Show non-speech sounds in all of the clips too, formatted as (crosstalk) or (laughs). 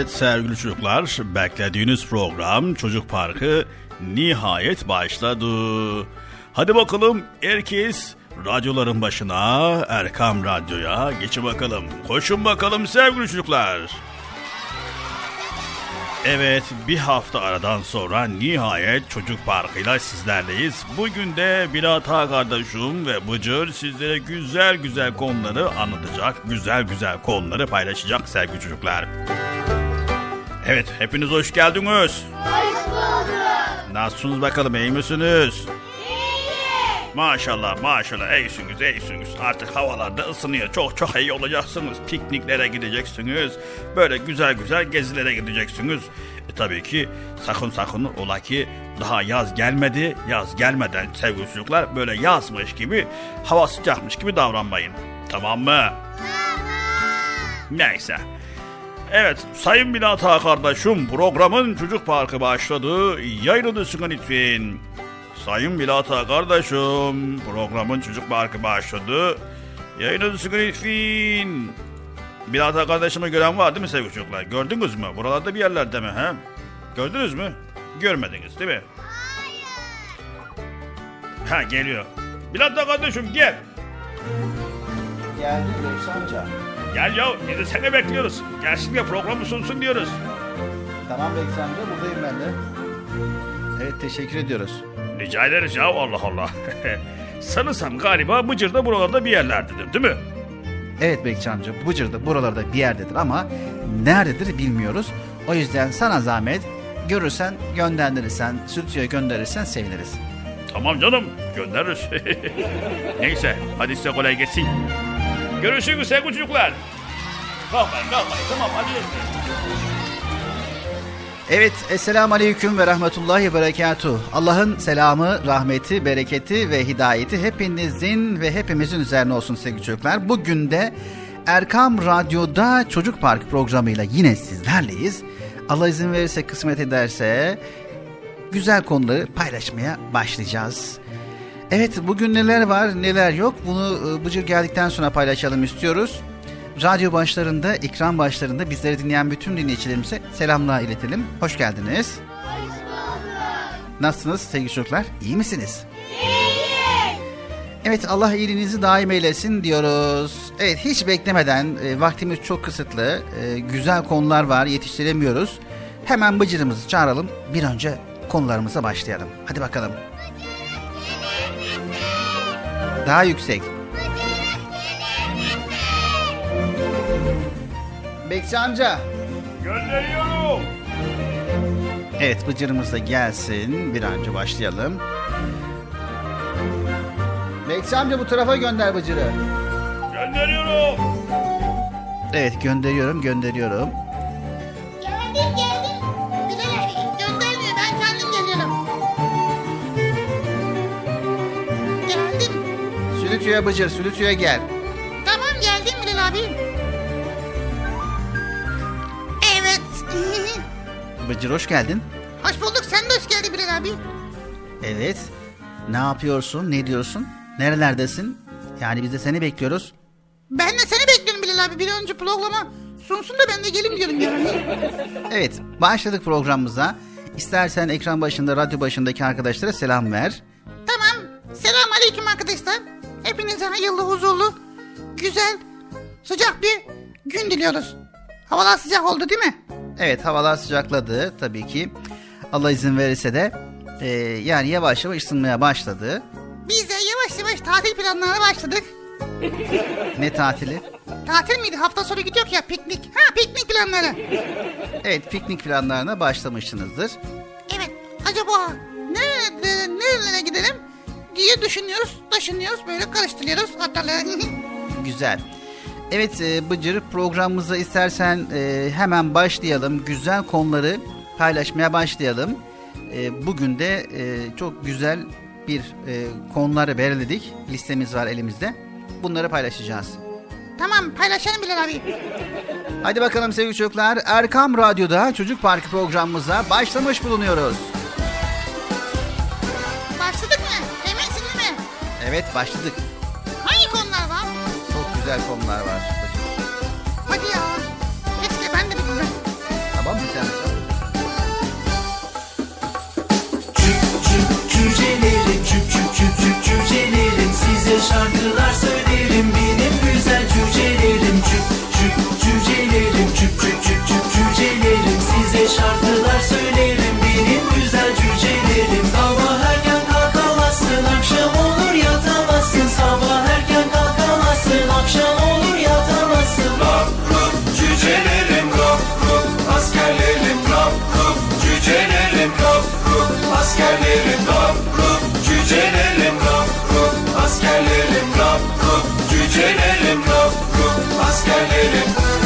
Evet sevgili çocuklar, beklediğiniz program Çocuk Parkı nihayet başladı. Hadi bakalım herkes radyoların başına, Erkam Radyo'ya geçin bakalım. Koşun bakalım sevgili çocuklar. Evet bir hafta aradan sonra nihayet Çocuk Parkı'yla sizlerleyiz. Bugün de Bilata kardeşim ve Bıcır sizlere güzel güzel konuları anlatacak, güzel güzel konuları paylaşacak sevgili çocuklar. Evet hepiniz hoş geldiniz. Hoş bulduk. Nasılsınız bakalım iyi misiniz? Maşallah maşallah iyisiniz iyisiniz. Artık havalarda ısınıyor. Çok çok iyi olacaksınız. Pikniklere gideceksiniz. Böyle güzel güzel gezilere gideceksiniz. E, tabii ki sakın sakın ola ki daha yaz gelmedi. Yaz gelmeden sevgili çocuklar böyle yazmış gibi hava sıcakmış gibi davranmayın. Tamam mı? Neyse. Evet Sayın Binat Ağa kardeşim programın çocuk parkı başladı. Yayınlısın lütfen. Sayın Bilata kardeşim, programın çocuk parkı başladı. Yayınınızı lütfen. Bilata kardeşimi gören var değil mi sevgili çocuklar? Gördünüz mü? Buralarda bir yerlerde mi? He? Gördünüz mü? Görmediniz değil mi? Hayır. Ha geliyor. Bilata kardeşim gel. Geldi Reis amca. Gel ya biz de seni bekliyoruz. Gelsin de programı sunsun diyoruz. Tamam amca buradayım ben de. Evet teşekkür ediyoruz. Rica ederiz ya Allah Allah. (laughs) Sanırsam galiba Bıcır da buralarda bir yerlerdedir değil mi? Evet Bekçi amca Bıcır'da buralarda bir yerdedir ama nerededir bilmiyoruz. O yüzden sana zahmet görürsen gönderirsen stüdyoya gönderirsen seviniriz. Tamam canım göndeririz. (laughs) Neyse hadi size kolay gelsin. Görüşürüz sevgili çocuklar. Kalkmayın kalkmayın tamam hadi. Evet, Esselamu Aleyküm ve Rahmetullahi ve Berekatuhu. Allah'ın selamı, rahmeti, bereketi ve hidayeti hepinizin ve hepimizin üzerine olsun sevgili çocuklar. Bugün de Erkam Radyo'da Çocuk Park programıyla yine sizlerleyiz. Allah izin verirse, kısmet ederse güzel konuları paylaşmaya başlayacağız. Evet, bugün neler var, neler yok bunu e, Bıcır geldikten sonra paylaşalım istiyoruz. Radyo başlarında, ekran başlarında bizleri dinleyen bütün dinleyicilerimize selamlar iletelim. Hoş geldiniz. Nasılsınız sevgili çocuklar? İyi misiniz? Evet Allah iyiliğinizi daim eylesin diyoruz. Evet hiç beklemeden e, vaktimiz çok kısıtlı. e, güzel konular var yetiştiremiyoruz. Hemen bıcırımızı çağıralım. Bir önce konularımıza başlayalım. Hadi bakalım. Daha yüksek. Bekçi amca. Gönderiyorum. Evet Bıcır'ımız da gelsin. Bir an önce başlayalım. Bekçi amca bu tarafa gönder Bıcır'ı. Gönderiyorum. Evet gönderiyorum gönderiyorum. Sülütüye Bıcır Sülütüye gel. Tamam geldim Bilal abi. Evet. (laughs) Bıcır hoş geldin. hoş bulduk sen de hoş geldin Bilal abi. Evet. Ne yapıyorsun? Ne diyorsun? Nerelerdesin? Yani biz de seni bekliyoruz. Ben de seni bekliyorum Bilal abi. Bir an önce programa sunsun da ben de gelim diyorum yani. (laughs) Evet başladık programımıza. İstersen ekran başında, radyo başındaki arkadaşlara selam ver. tamam. Selam aleyküm arkadaşlar. Hepinize hayırlı, huzurlu, güzel, sıcak bir gün diliyoruz. Havalar sıcak oldu değil mi? Evet havalar sıcakladı tabii ki. Allah izin verirse de e, yani yavaş yavaş ısınmaya başladı. Biz de yavaş yavaş tatil planlarına başladık. Ne tatili? Tatil miydi? Hafta sonu gidiyor ya piknik. Ha piknik planları. Evet piknik planlarına başlamışsınızdır. Evet. Acaba nerelere, nerelere gidelim diye düşünüyoruz, taşınıyoruz, böyle karıştırıyoruz ortalığı. (laughs) Güzel. Evet e, Bıcır programımıza istersen e, hemen başlayalım. Güzel konuları paylaşmaya başlayalım. E, bugün de e, çok güzel bir e, konuları belirledik. Listemiz var elimizde. Bunları paylaşacağız. tamam paylaşalım Bilal abi. Hadi bakalım sevgili çocuklar. Erkam Radyo'da Çocuk Parkı programımıza başlamış bulunuyoruz. Evet başladık. Hangi konular var? Çok güzel konular var. Hadi ya. Keşke ben de bilmem. Tamam mı sen? de? Cüp cüp cücelerim cüp cüp cüp cücelerim Size şarkılar söylerim benim güzel cücelerim Cüp cüp cücelerim cüp cüp cüp cüp cücelerim Size şarkılar söylerim benim güzel cücelerim Sabah askerlerim rap rup cücelerim rap rup askerlerim rap rup cücelerim rap rup askerlerim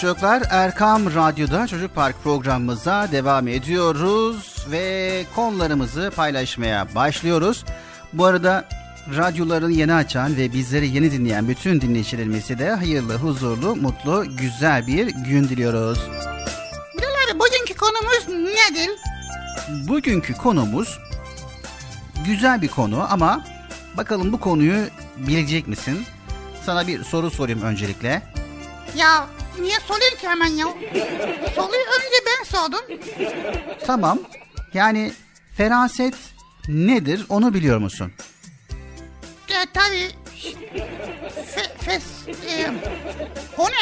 çocuklar Erkam Radyo'da Çocuk Park programımıza devam ediyoruz ve konularımızı paylaşmaya başlıyoruz. Bu arada radyolarını yeni açan ve bizleri yeni dinleyen bütün dinleyicilerimize de hayırlı, huzurlu, mutlu, güzel bir gün diliyoruz. Bilal abi bugünkü konumuz nedir? Bugünkü konumuz güzel bir konu ama bakalım bu konuyu bilecek misin? Sana bir soru sorayım öncelikle. Ya niye soruyorsun ki hemen ya? Soruyu önce ben sordum. Tamam. Yani feraset nedir onu biliyor musun? Ya tabii fe, fes,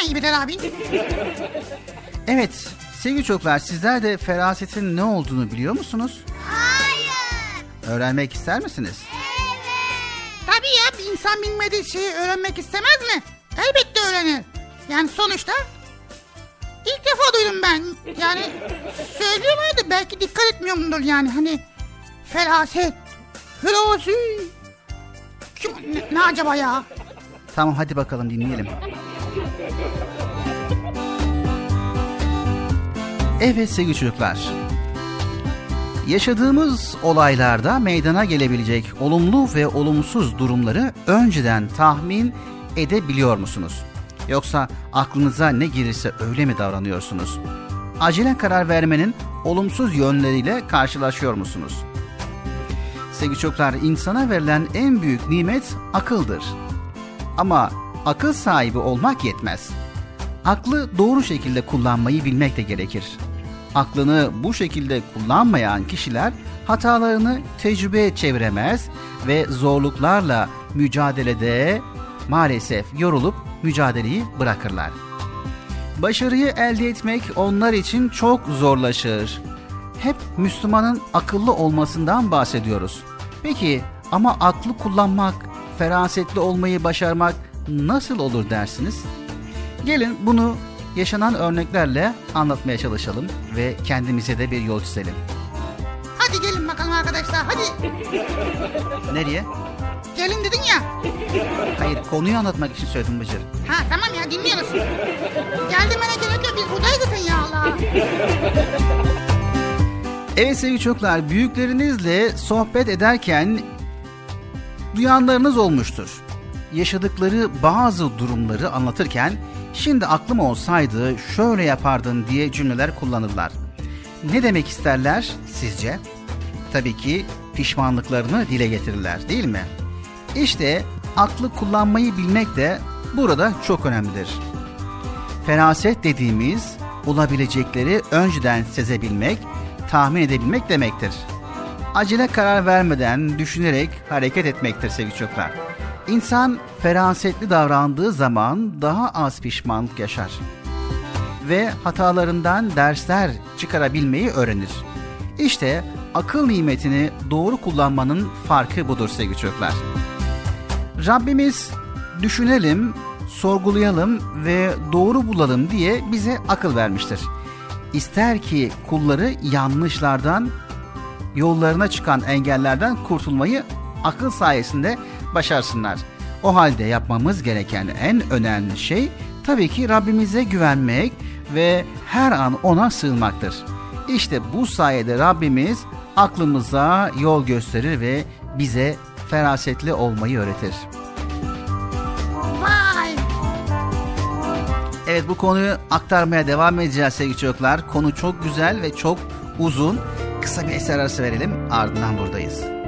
iyi bilir abi. Evet sevgili çocuklar sizler de ferasetin ne olduğunu biliyor musunuz? Hayır. Öğrenmek ister misiniz? Tabii ya bir insan bilmediği şeyi öğrenmek istemez mi? Elbette öğrenir. Yani sonuçta ilk defa duydum ben. Yani söylüyorlar da belki dikkat etmiyorumdur yani hani felaset, felaset. Kim, ne, ne acaba ya? Tamam hadi bakalım dinleyelim. Evet sevgili çocuklar. Yaşadığımız olaylarda meydana gelebilecek olumlu ve olumsuz durumları önceden tahmin edebiliyor musunuz? Yoksa aklınıza ne gelirse öyle mi davranıyorsunuz? Acele karar vermenin olumsuz yönleriyle karşılaşıyor musunuz? Sevgili çocuklar, insana verilen en büyük nimet akıldır. Ama akıl sahibi olmak yetmez. Aklı doğru şekilde kullanmayı bilmek de gerekir. Aklını bu şekilde kullanmayan kişiler hatalarını tecrübeye çeviremez ve zorluklarla mücadelede maalesef yorulup mücadeleyi bırakırlar. Başarıyı elde etmek onlar için çok zorlaşır. Hep Müslümanın akıllı olmasından bahsediyoruz. Peki ama aklı kullanmak, ferasetli olmayı başarmak nasıl olur dersiniz? Gelin bunu yaşanan örneklerle anlatmaya çalışalım ve kendimize de bir yol çizelim. Hadi gelin bakalım arkadaşlar hadi. Nereye? Gelin dedin ya. Hayır konuyu anlatmak için söyledim Bıcır. Ha tamam ya dinliyoruz. Gelmene gerek yok biz buradayız zaten ya Allah. Evet sevgili çocuklar, büyüklerinizle sohbet ederken duyanlarınız olmuştur. Yaşadıkları bazı durumları anlatırken şimdi aklım olsaydı şöyle yapardın diye cümleler kullanırlar. Ne demek isterler sizce? Tabii ki pişmanlıklarını dile getirirler değil mi? İşte aklı kullanmayı bilmek de burada çok önemlidir. Feraset dediğimiz olabilecekleri önceden sezebilmek, tahmin edebilmek demektir. Acele karar vermeden düşünerek hareket etmektir sevgili çocuklar. İnsan ferasetli davrandığı zaman daha az pişmanlık yaşar ve hatalarından dersler çıkarabilmeyi öğrenir. İşte akıl nimetini doğru kullanmanın farkı budur sevgili çocuklar. Rabbimiz düşünelim, sorgulayalım ve doğru bulalım diye bize akıl vermiştir. İster ki kulları yanlışlardan, yollarına çıkan engellerden kurtulmayı akıl sayesinde başarsınlar. O halde yapmamız gereken en önemli şey tabii ki Rabbimize güvenmek ve her an ona sığınmaktır. İşte bu sayede Rabbimiz aklımıza yol gösterir ve bize ferasetli olmayı öğretir. Vay. Evet bu konuyu aktarmaya devam edeceğiz sevgili çocuklar. Konu çok güzel ve çok uzun. Kısa bir eser arası verelim ardından buradayız.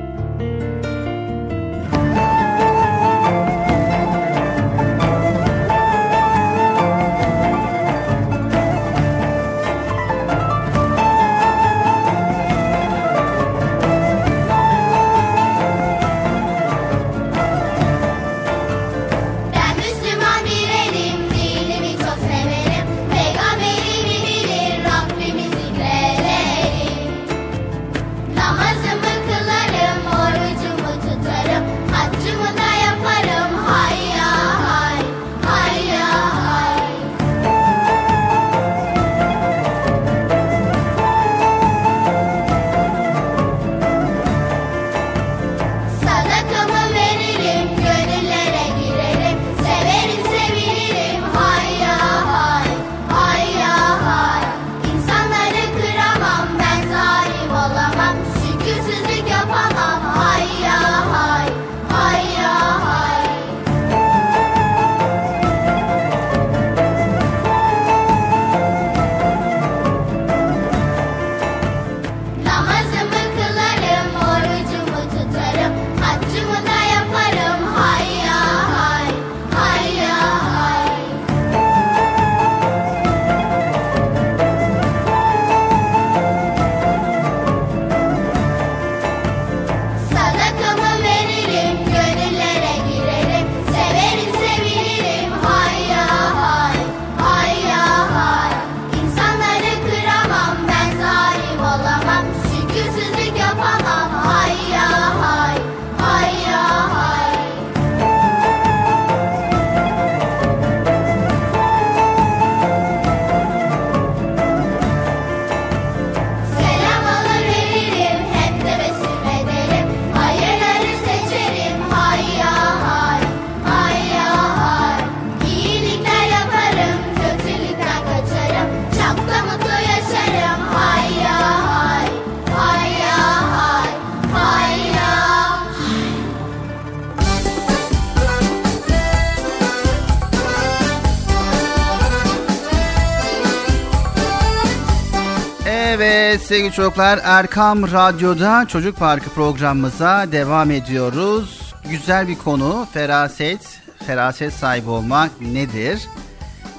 Sevgili çocuklar Erkam Radyo'da Çocuk Parkı programımıza devam ediyoruz. Güzel bir konu feraset, feraset sahibi olmak nedir?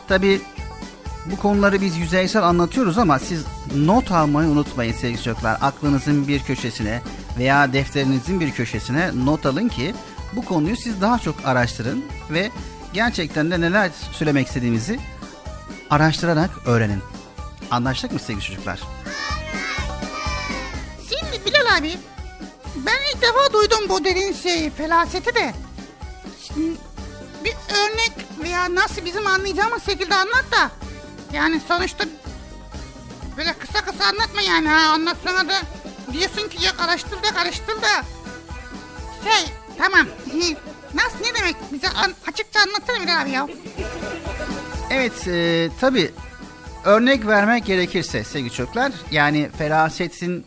Tabi bu konuları biz yüzeysel anlatıyoruz ama siz not almayı unutmayın sevgili çocuklar. Aklınızın bir köşesine veya defterinizin bir köşesine not alın ki bu konuyu siz daha çok araştırın ve gerçekten de neler söylemek istediğimizi araştırarak öğrenin. Anlaştık mı sevgili çocuklar? Abi ben ilk defa duydum bu dediğin şeyi felaseti de. Şimdi bir örnek veya nasıl bizim anlayacağımız şekilde anlat da. Yani sonuçta böyle kısa kısa anlatma yani ha ondan sonra da diyorsun ki yok araştır da karıştır da. Şey tamam (laughs) nasıl ne demek bize an- açıkça anlatsana Bilal abi ya. Evet e, tabi örnek vermek gerekirse sevgili çocuklar yani ferasetin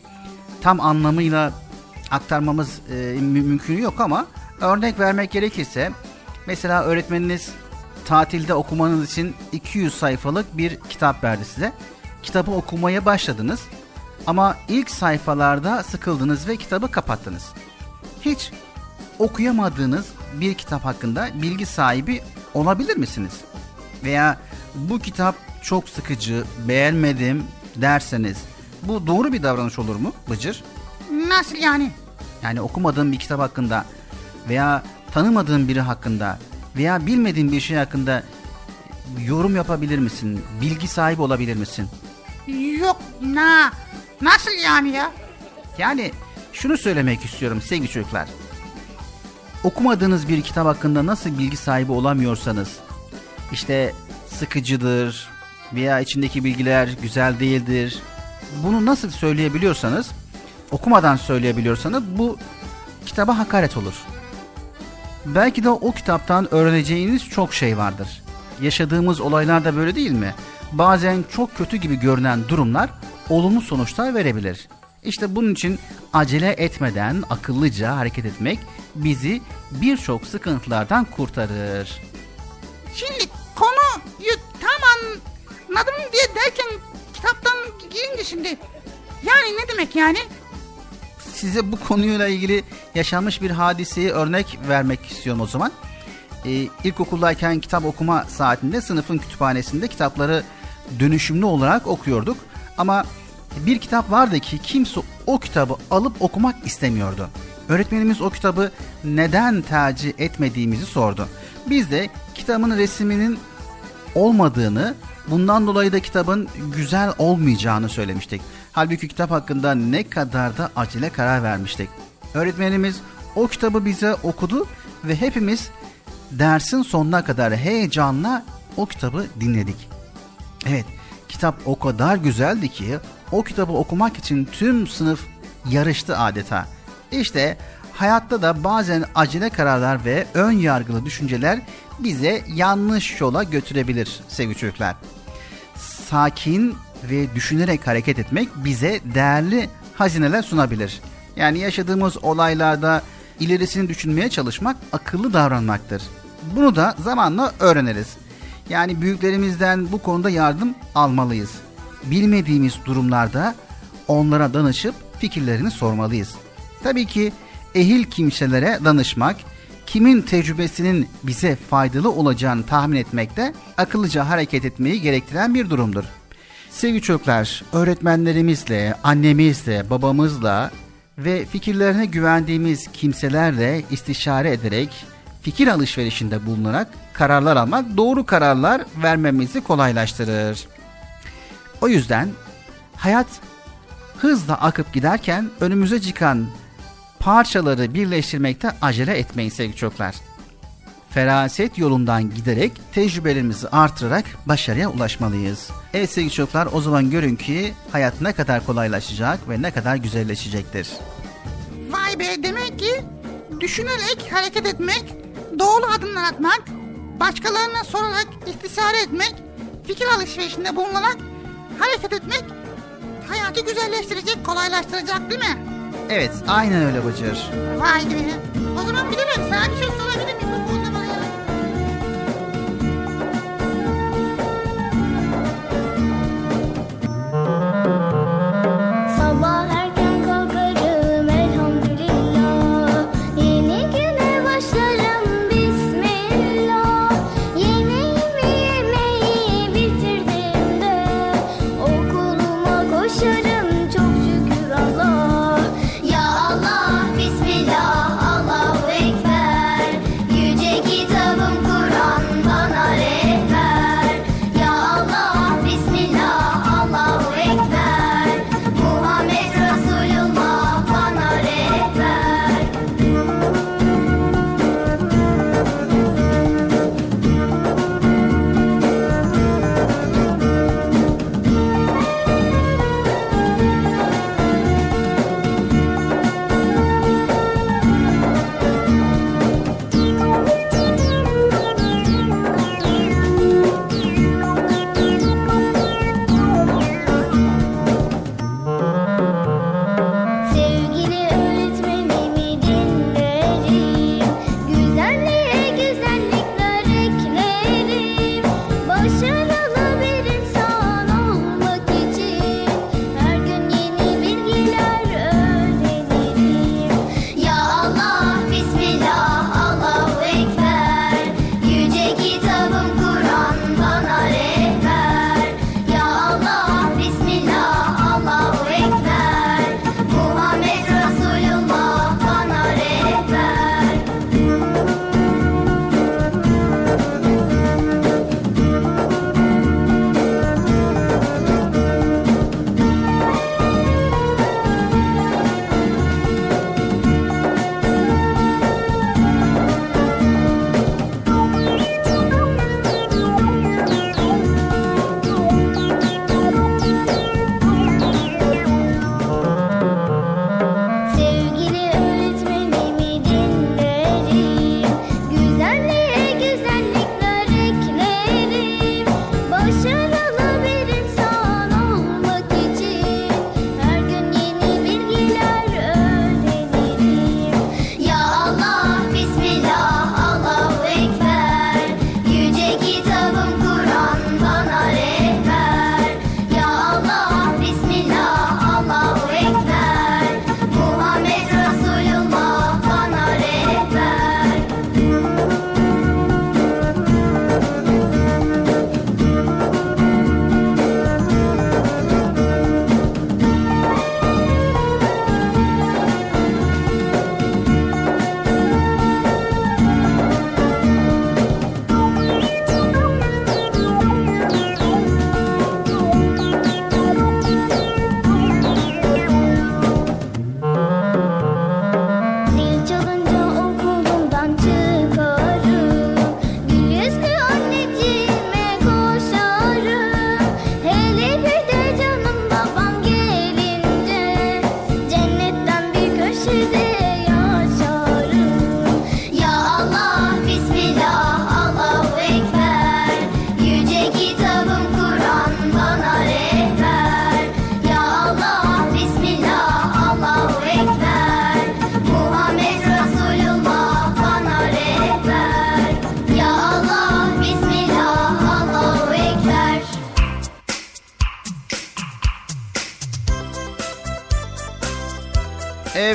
tam anlamıyla aktarmamız e, mü- mümkün yok ama örnek vermek gerekirse mesela öğretmeniniz tatilde okumanız için 200 sayfalık bir kitap verdi size. Kitabı okumaya başladınız ama ilk sayfalarda sıkıldınız ve kitabı kapattınız. Hiç okuyamadığınız bir kitap hakkında bilgi sahibi olabilir misiniz? Veya bu kitap çok sıkıcı, beğenmedim derseniz bu doğru bir davranış olur mu Bıcır? Nasıl yani? Yani okumadığın bir kitap hakkında veya tanımadığın biri hakkında veya bilmediğin bir şey hakkında yorum yapabilir misin? Bilgi sahibi olabilir misin? Yok na nasıl yani ya? Yani şunu söylemek istiyorum sevgili çocuklar. Okumadığınız bir kitap hakkında nasıl bilgi sahibi olamıyorsanız, işte sıkıcıdır veya içindeki bilgiler güzel değildir. Bunu nasıl söyleyebiliyorsanız, okumadan söyleyebiliyorsanız bu kitaba hakaret olur. Belki de o kitaptan öğreneceğiniz çok şey vardır. Yaşadığımız olaylar da böyle değil mi? Bazen çok kötü gibi görünen durumlar olumlu sonuçlar verebilir. İşte bunun için acele etmeden akıllıca hareket etmek bizi birçok sıkıntılardan kurtarır. Şimdi konuyu tam anladım diye derken kitaptan girince şimdi yani ne demek yani? Size bu konuyla ilgili yaşanmış bir hadiseyi örnek vermek istiyorum o zaman. Ee, ilkokuldayken kitap okuma saatinde sınıfın kütüphanesinde kitapları dönüşümlü olarak okuyorduk. Ama bir kitap vardı ki kimse o kitabı alıp okumak istemiyordu. Öğretmenimiz o kitabı neden tercih etmediğimizi sordu. Biz de kitabın resminin olmadığını, bundan dolayı da kitabın güzel olmayacağını söylemiştik. Halbuki kitap hakkında ne kadar da acele karar vermiştik. Öğretmenimiz o kitabı bize okudu ve hepimiz dersin sonuna kadar heyecanla o kitabı dinledik. Evet, kitap o kadar güzeldi ki o kitabı okumak için tüm sınıf yarıştı adeta. İşte hayatta da bazen acele kararlar ve ön yargılı düşünceler bize yanlış yola götürebilir sevgili çocuklar. Sakin ve düşünerek hareket etmek bize değerli hazineler sunabilir. Yani yaşadığımız olaylarda ilerisini düşünmeye çalışmak akıllı davranmaktır. Bunu da zamanla öğreniriz. Yani büyüklerimizden bu konuda yardım almalıyız. Bilmediğimiz durumlarda onlara danışıp fikirlerini sormalıyız. Tabii ki ehil kimselere danışmak, kimin tecrübesinin bize faydalı olacağını tahmin etmek de akıllıca hareket etmeyi gerektiren bir durumdur. Sevgili çocuklar, öğretmenlerimizle, annemizle, babamızla ve fikirlerine güvendiğimiz kimselerle istişare ederek fikir alışverişinde bulunarak kararlar almak doğru kararlar vermemizi kolaylaştırır. O yüzden hayat hızla akıp giderken önümüze çıkan parçaları birleştirmekte acele etmeyin sevgili çocuklar. Feraset yolundan giderek tecrübelerimizi artırarak başarıya ulaşmalıyız. Evet sevgili çocuklar o zaman görün ki hayat ne kadar kolaylaşacak ve ne kadar güzelleşecektir. Vay be demek ki düşünerek hareket etmek, doğru adımlar atmak, başkalarına sorarak istişare etmek, fikir alışverişinde bulunarak hareket etmek hayatı güzelleştirecek, kolaylaştıracak değil mi? Evet aynen öyle Bıcır. Vay be. O zaman bilemem sana bir şey sorabilir miyim? Bu konuda bana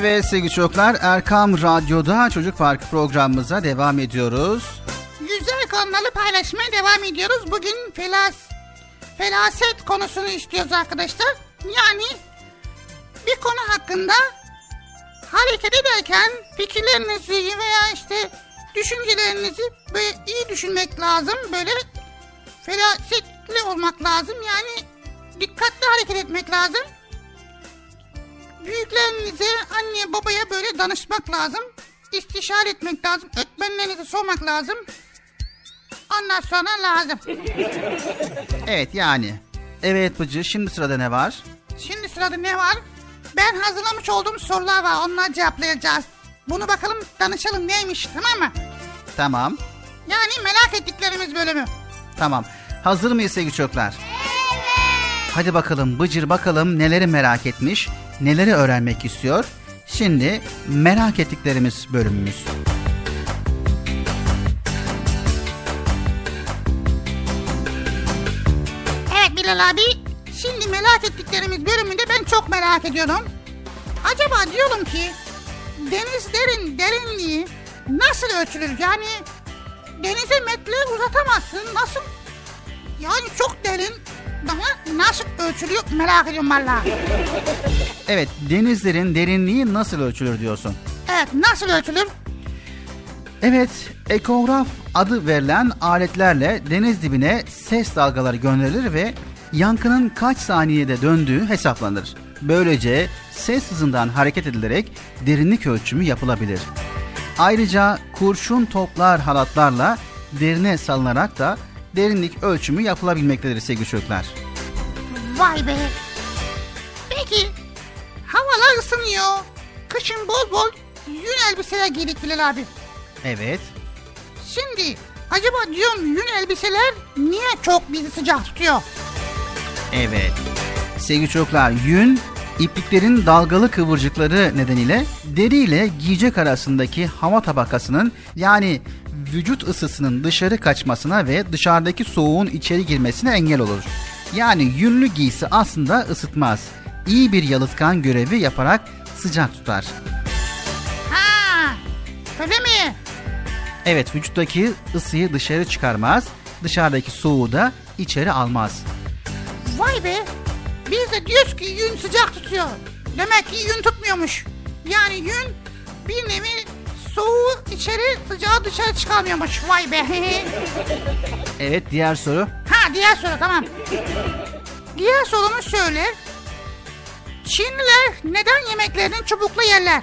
Evet sevgili çocuklar Erkam Radyo'da Çocuk Parkı programımıza devam ediyoruz. Güzel konuları paylaşmaya devam ediyoruz. Bugün felas, felaset konusunu istiyoruz arkadaşlar. Yani bir konu hakkında hareket ederken fikirlerinizi veya işte düşüncelerinizi böyle iyi düşünmek lazım. Böyle felasetli olmak lazım. Yani dikkatli hareket etmek lazım. Lazım. İstişare etmek lazım. Öğretmenlerinize sormak lazım. Ondan sonra lazım. Evet yani. Evet Bıcı şimdi sırada ne var? Şimdi sırada ne var? Ben hazırlamış olduğum sorular var. Onları cevaplayacağız. Bunu bakalım danışalım neymiş tamam mı? Tamam. Yani merak ettiklerimiz bölümü. Tamam. Hazır mıyız sevgili çocuklar? Hadi bakalım Bıcır bakalım neleri merak etmiş, neleri öğrenmek istiyor. Şimdi merak ettiklerimiz bölümümüz. Evet Bilal abi. Şimdi merak ettiklerimiz bölümünde ben çok merak ediyorum. Acaba diyorum ki denizlerin derinliği nasıl ölçülür? Yani denize metre uzatamazsın. Nasıl? Yani çok derin. Daha nasıl ölçülüyor merak ediyorum valla. Evet denizlerin derinliği nasıl ölçülür diyorsun. Evet nasıl ölçülür? Evet, ekograf adı verilen aletlerle deniz dibine ses dalgaları gönderilir ve yankının kaç saniyede döndüğü hesaplanır. Böylece ses hızından hareket edilerek derinlik ölçümü yapılabilir. Ayrıca kurşun toplar halatlarla derine salınarak da derinlik ölçümü yapılabilmektedir sevgili çocuklar. Vay be. Peki havalar ısınıyor. Kışın bol bol yün elbiseler giydik Bilal abi. Evet, Şimdi acaba diyorum yün elbiseler niye çok bizi sıcak tutuyor? Evet. Sevgili çocuklar, yün ipliklerin dalgalı kıvırcıkları nedeniyle deri ile giyecek arasındaki hava tabakasının yani vücut ısısının dışarı kaçmasına ve dışarıdaki soğuğun içeri girmesine engel olur. Yani yünlü giysi aslında ısıtmaz. İyi bir yalıtkan görevi yaparak sıcak tutar. Ha, öyle mi? Evet vücuttaki ısıyı dışarı çıkarmaz, dışarıdaki soğuğu da içeri almaz. Vay be. Biz de diyoruz ki yün sıcak tutuyor. Demek ki yün tutmuyormuş. Yani yün bir nevi soğuğu içeri sıcağı dışarı çıkarmıyormuş. Vay be. (laughs) Evet diğer soru. Ha diğer soru tamam. Diğer sorumuz şöyle. Çinliler neden yemeklerini çubukla yerler?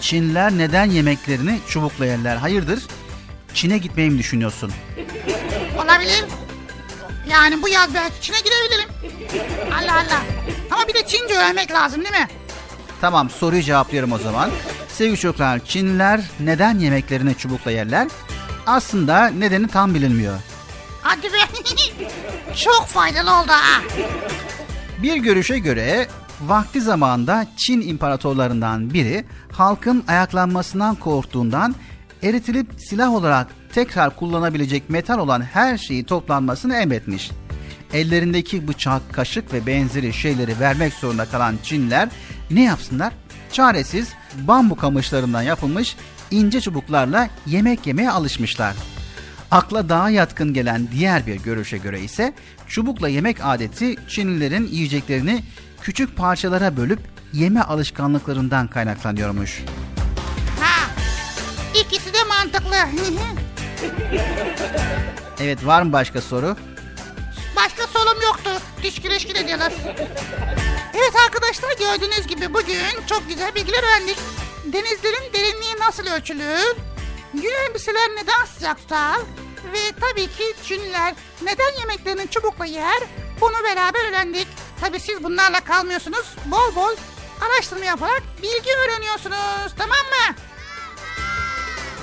Çinliler neden yemeklerini çubukla yerler? Hayırdır? Çin'e gitmeyi mi düşünüyorsun? Olabilir. Yani bu yaz belki Çin'e gidebilirim. Allah Allah. Ama bir de Çince öğrenmek lazım değil mi? Tamam soruyu cevaplıyorum o zaman. Sevgili çocuklar Çinliler neden yemeklerini çubukla yerler? Aslında nedeni tam bilinmiyor. Hadi be. (laughs) Çok faydalı oldu ha. Bir görüşe göre vakti zamanında Çin imparatorlarından biri halkın ayaklanmasından korktuğundan eritilip silah olarak tekrar kullanabilecek metal olan her şeyi toplanmasını emretmiş. Ellerindeki bıçak, kaşık ve benzeri şeyleri vermek zorunda kalan Çinliler ne yapsınlar? Çaresiz bambu kamışlarından yapılmış ince çubuklarla yemek yemeye alışmışlar. Akla daha yatkın gelen diğer bir görüşe göre ise çubukla yemek adeti Çinlilerin yiyeceklerini küçük parçalara bölüp yeme alışkanlıklarından kaynaklanıyormuş. Ha. İkisi de mantıklı. (laughs) Evet var mı başka soru? Başka sorum yoktu. Diş güreşkin ediyorlar. Evet arkadaşlar gördüğünüz gibi bugün çok güzel bilgiler öğrendik. Denizlerin derinliği nasıl ölçülür? Yün elbiseler neden sıcak tutar? Ve tabii ki Çinliler neden yemeklerini çubukla yer? Bunu beraber öğrendik. Tabii siz bunlarla kalmıyorsunuz. Bol bol araştırma yaparak bilgi öğreniyorsunuz. Tamam mı?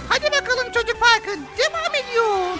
Hadi bakalım çocuk parkı devam ediyor.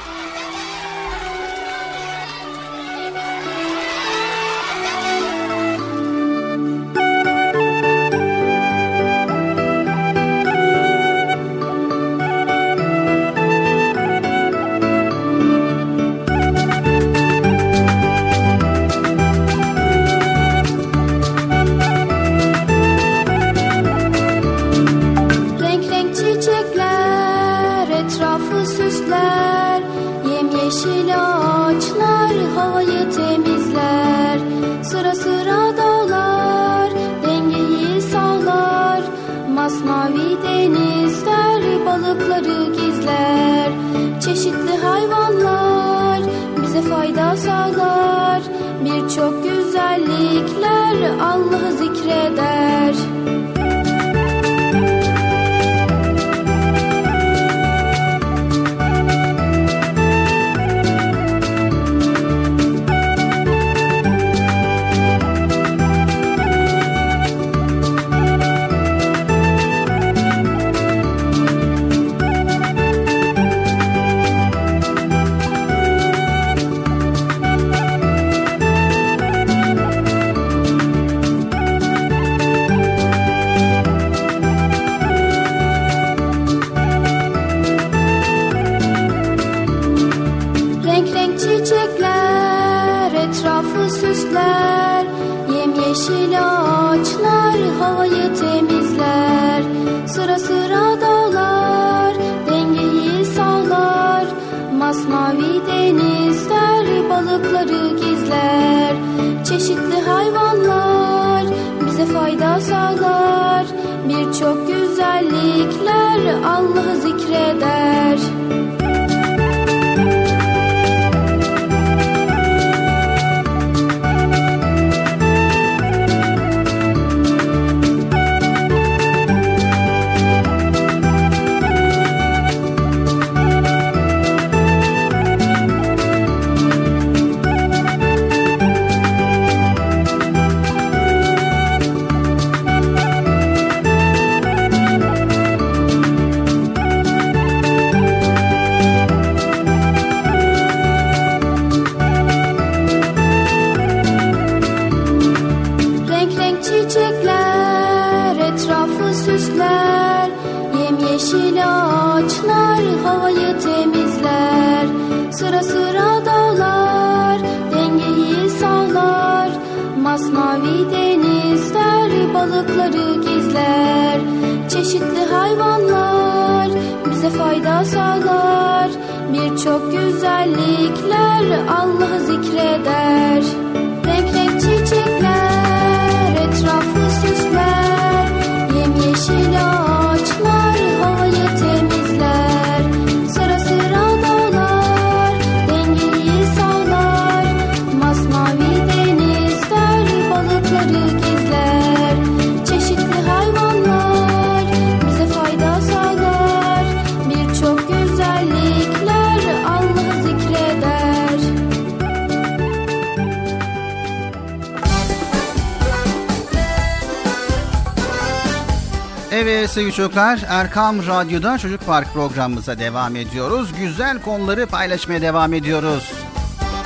Çocuklar Erkam Radyo'da Çocuk Park programımıza devam ediyoruz. Güzel konuları paylaşmaya devam ediyoruz.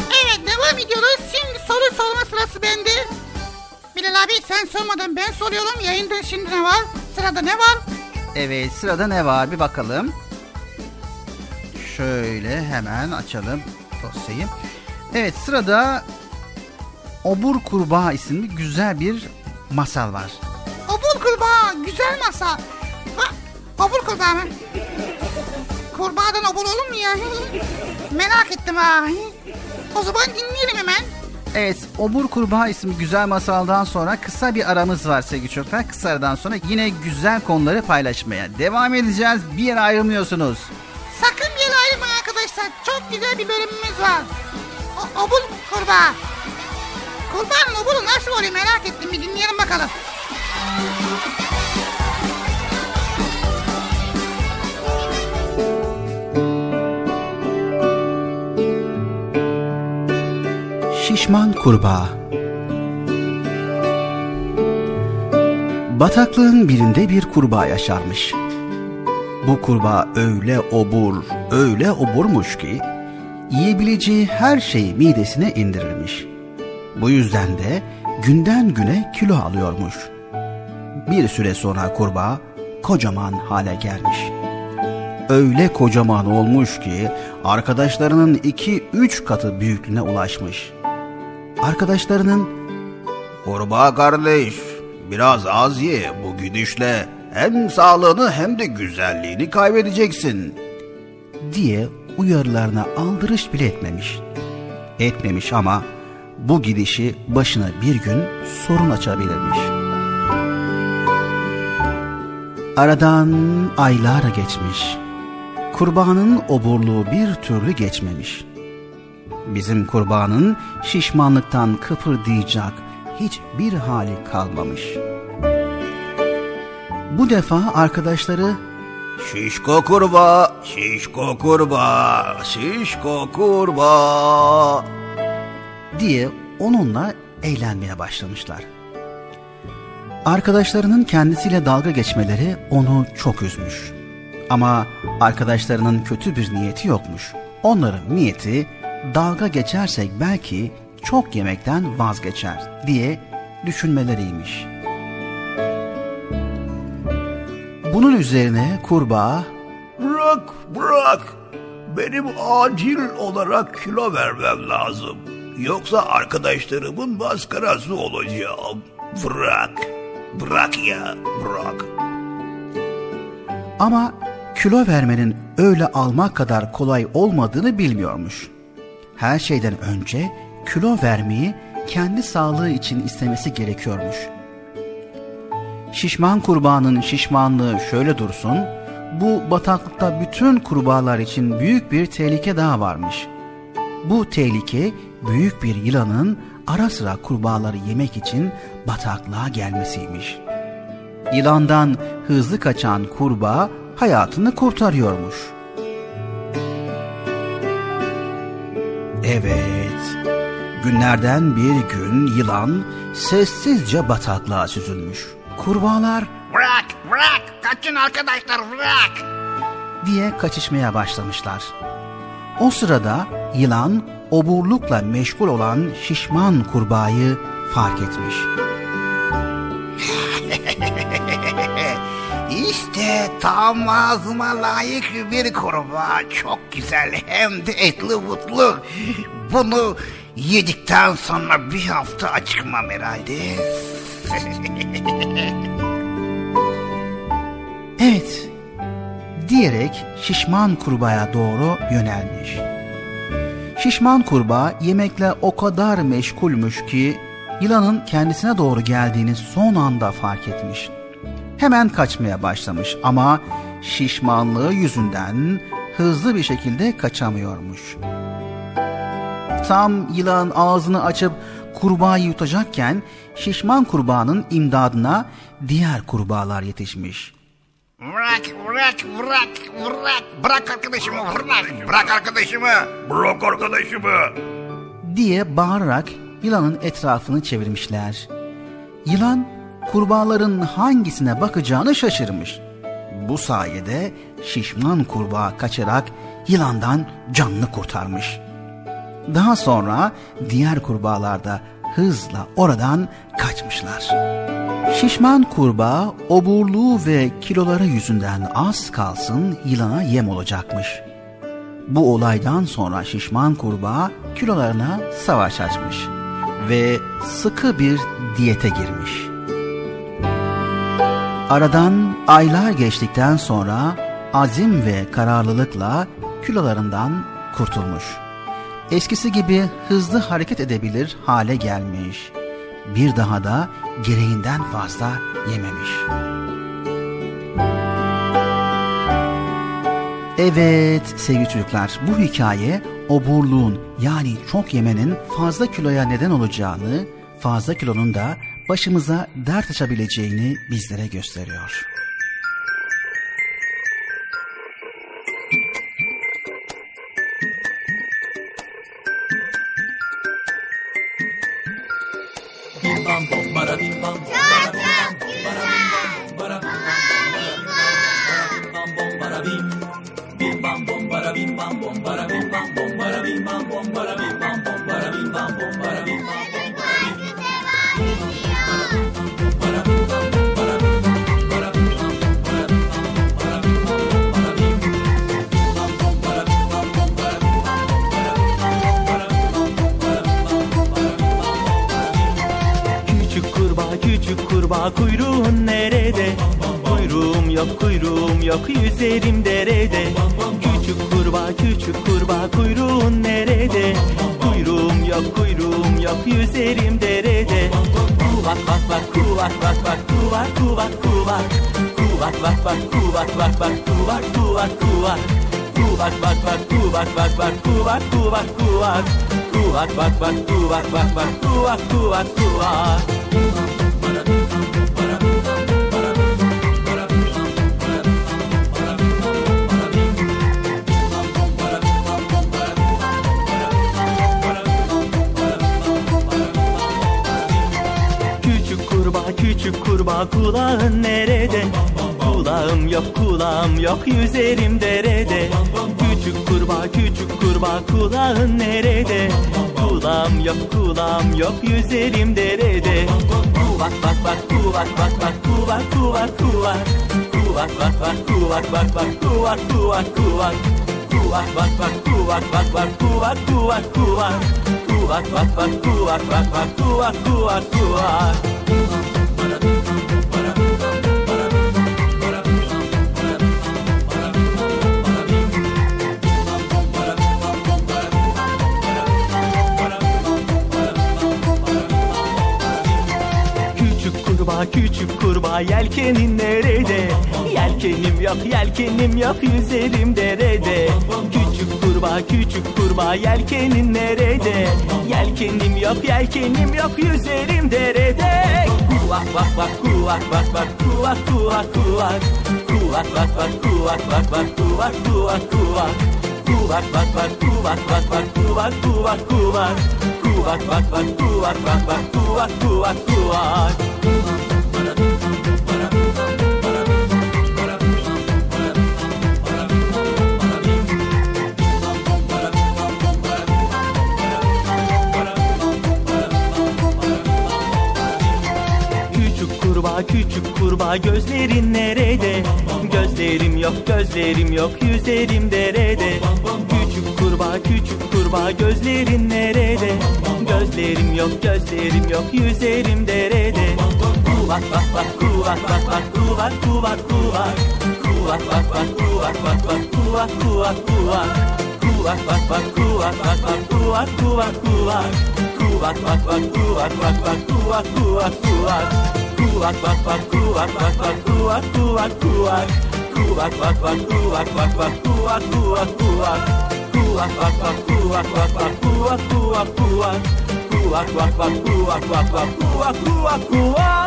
Evet devam ediyoruz. Şimdi soru sorma sırası bende. Bilal abi sen sormadın ben soruyorum. Yayında şimdi ne var? Sırada ne var? Evet sırada ne var bir bakalım. Şöyle hemen açalım dosyayı. Evet sırada Obur Kurbağa isimli güzel bir masal var. Kurbağa mı? Kurbağadan obur olur mu ya? (laughs) Merak ettim ha. O zaman dinleyelim hemen. Evet, Obur Kurbağa isimli güzel masaldan sonra kısa bir aramız var sevgili çocuklar. Kısa aradan sonra yine güzel konuları paylaşmaya devam edeceğiz. Bir yere ayrılmıyorsunuz. Sakın bir yere ayrılmayın arkadaşlar. Çok güzel bir bölümümüz var. O, obur kurbağa. Kurbağanın oburu nasıl oluyor merak ettim. Bir dinleyelim bakalım. Kurbağa Bataklığın birinde bir kurbağa yaşarmış. Bu kurbağa öyle obur, öyle oburmuş ki yiyebileceği her şeyi midesine indirirmiş. Bu yüzden de günden güne kilo alıyormuş. Bir süre sonra kurbağa kocaman hale gelmiş. Öyle kocaman olmuş ki arkadaşlarının iki üç katı büyüklüğüne ulaşmış. Arkadaşlarının Kurbağa kardeş, biraz az ye bu gidişle. Hem sağlığını hem de güzelliğini kaybedeceksin. diye uyarılarına aldırış bile etmemiş. Etmemiş ama bu gidişi başına bir gün sorun açabilirmiş. Aradan aylar geçmiş. Kurbanın oburluğu bir türlü geçmemiş. Bizim kurbanın şişmanlıktan kıpırdayacak hiçbir hali kalmamış. Bu defa arkadaşları Şişko kurbağa, şişko kurbağa, şişko kurbağa. diye onunla eğlenmeye başlamışlar. Arkadaşlarının kendisiyle dalga geçmeleri onu çok üzmüş. Ama arkadaşlarının kötü bir niyeti yokmuş. Onların niyeti dalga geçersek belki çok yemekten vazgeçer diye düşünmeleriymiş. Bunun üzerine kurbağa Bırak, bırak. Benim acil olarak kilo vermem lazım. Yoksa arkadaşlarımın maskarası olacağım. Bırak, bırak ya, bırak. Ama kilo vermenin öyle almak kadar kolay olmadığını bilmiyormuş. Her şeyden önce kilo vermeyi kendi sağlığı için istemesi gerekiyormuş. Şişman kurbanın şişmanlığı şöyle dursun, bu bataklıkta bütün kurbağalar için büyük bir tehlike daha varmış. Bu tehlike büyük bir yılanın ara sıra kurbağaları yemek için bataklığa gelmesiymiş. Yılandan hızlı kaçan kurbağa hayatını kurtarıyormuş. Evet, günlerden bir gün yılan sessizce bataklığa süzülmüş. Kurbağalar Bırak bırak kaçın arkadaşlar bırak. diye kaçışmaya başlamışlar. O sırada yılan oburlukla meşgul olan şişman kurbağayı fark etmiş. (laughs) İşte tam ağzıma layık bir kurbağa. Çok güzel hem de etli butlu. Bunu yedikten sonra bir hafta acıkmam herhalde. (laughs) Evet diyerek şişman kurbağaya doğru yönelmiş. Şişman kurbağa yemekle o kadar meşgulmüş ki yılanın kendisine doğru geldiğini son anda fark etmiş. Hemen kaçmaya başlamış ama şişmanlığı yüzünden hızlı bir şekilde kaçamıyormuş. Tam yılan ağzını açıp kurbağayı yutacakken şişman kurbağanın imdadına diğer kurbağalar yetişmiş. Bırak bırak bırak bırak. Bırak arkadaşımı bırak. Bırak arkadaşımı. Bırak arkadaşımı. diye bağırarak yılanın etrafını çevirmişler. Yılan kurbağaların hangisine bakacağını şaşırmış. Bu sayede şişman kurbağa kaçarak yılandan canını kurtarmış. Daha sonra diğer kurbağalar da hızla oradan kaçmışlar. Şişman kurbağa oburluğu ve kiloları yüzünden az kalsın yılana yem olacakmış. Bu olaydan sonra şişman kurbağa kilolarına savaş açmış ve sıkı bir diyete girmiş. Aradan aylar geçtikten sonra azim ve kararlılıkla kilolarından kurtulmuş. Eskisi gibi hızlı hareket edebilir hale gelmiş. Bir daha da gereğinden fazla yememiş. Evet sevgili çocuklar bu hikaye oburluğun yani çok yemenin fazla kiloya neden olacağını, fazla kilonun da başımıza dert açabileceğini bizlere gösteriyor. Yok kuyruğum yok yüzerim derede. Küçük kurbağa küçük kurbağa kuyruğun nerede? Kuyruğum yok kuyruğum yok yüzerim derede. Kuvak bak bak kuvak bak bak kuvak kuvak kuvak. Kuvak bak bak kuvak bak bak kuvak kuvak kuvak. Kuvak bak bak kuvak bak bak kuvak kuvak kuvak. Kuvak bak bak kuvak bak bak kuvak kuvak kuvak. Kulağın nerede? Kulağım yok kulağım yok yüzerim derede. Küçük kurbağa küçük kurbağa kulağın nerede? Kulağım yok kulağım yok yüzerim derede. Kuvak bak bak kuvak bak bak kuvak kuvak kuvak. Kuvak bak bak kuvak bak bak kuvak kuvak kuvak. Kuvak bak bak kuvak bak bak kuvak kuvak kuvak. Kuvak bak bak kuvak bak bak kuvak kuvak kuvak. Küçük küçük kurbağa yelkenin nerede? Yelkenim yok yelkenim yok yüzerim derede. Küçük kurbağa küçük kurbağa yelkenin nerede? Yelkenim yok yelkenim yok yüzerim derede. Kuvak bak bak kuvak bak bak kuvak kuvak kuvak. Kuvak bak bak kuvak bak bak kuvak kuvak kuvak. Kuvak bak bak kuvak bak bak kuvak kuvak kuvak. Kuvak bak bak kuvak bak bak kuvak kuvak kuvak kurbağa gözlerin nerede? Gözlerim yok gözlerim yok yüzerim derede Küçük kurbağa küçük kurbağa gözlerin nerede? Gözlerim yok gözlerim yok yüzerim derede Kuvak bak bak kuvak bak bak kuvak kuvak kuvak Kuvak bak bak kuvak bak bak kuvak kuvak kuvak Kuvak bak bak kuvak bak bak kuvak kuvak kuvak Kuvak bak bak kuvak bak bak kuvak kuvak kuvak Kuvak bak bak kuvak bak bak kuvak kuvak kuvak Kuvak bak bak kuvak bak bak kuvak kuvak kuvak Kuvak bak bak kuvak bak bak kuvak kuvak kuvak Kuvak bak bak kuvak bak bak kuvak kuvak kuvak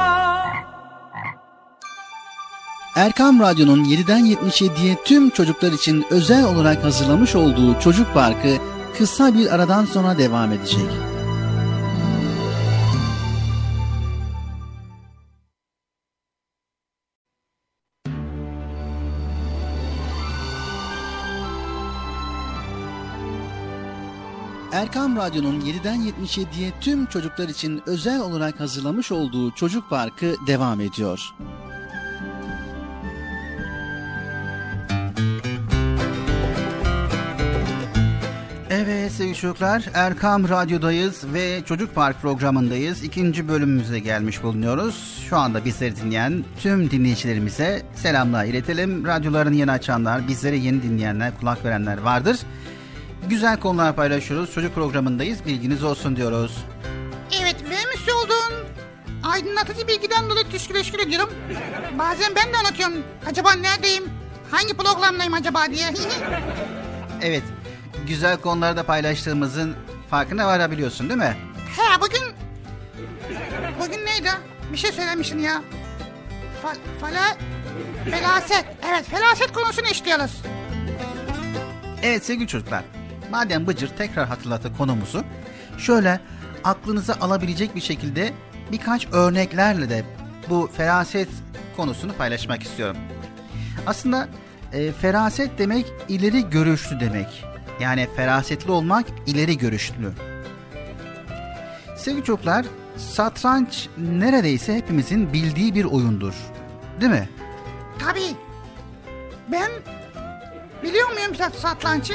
Erkam Radyo'nun 7'den 77'ye tüm çocuklar için özel olarak hazırlamış olduğu Çocuk Parkı kısa bir aradan sonra devam edecek. Erkam Radyo'nun 7'den 77'ye tüm çocuklar için özel olarak hazırlamış olduğu Çocuk Parkı devam ediyor. Evet sevgili çocuklar Erkam Radyo'dayız ve Çocuk Park programındayız. İkinci bölümümüze gelmiş bulunuyoruz. Şu anda bizleri dinleyen tüm dinleyicilerimize selamlar iletelim. Radyolarını yeni açanlar, bizleri yeni dinleyenler, kulak verenler vardır. Güzel konular paylaşıyoruz. Çocuk programındayız. Bilginiz olsun diyoruz. Evet vermiş olduğun aydınlatıcı bilgiden dolayı teşekkür ediyorum. Bazen ben de anlatıyorum. Acaba neredeyim? Hangi programdayım acaba diye. (laughs) Evet, güzel konuları da paylaştığımızın farkına varabiliyorsun değil mi? He bugün... Bugün neydi? Bir şey söylemişsin ya. Fa, fala... Felaset. Evet felaset konusunu işliyoruz. Evet sevgili çocuklar, madem Bıcır tekrar hatırlattı konumuzu, şöyle aklınıza alabilecek bir şekilde birkaç örneklerle de bu feraset konusunu paylaşmak istiyorum. Aslında e, feraset demek ileri görüşlü demek. Yani ferasetli olmak ileri görüşlü. Sevgili çocuklar, satranç neredeyse hepimizin bildiği bir oyundur. Değil mi? Tabii. Ben biliyor muyum sat- satrançı?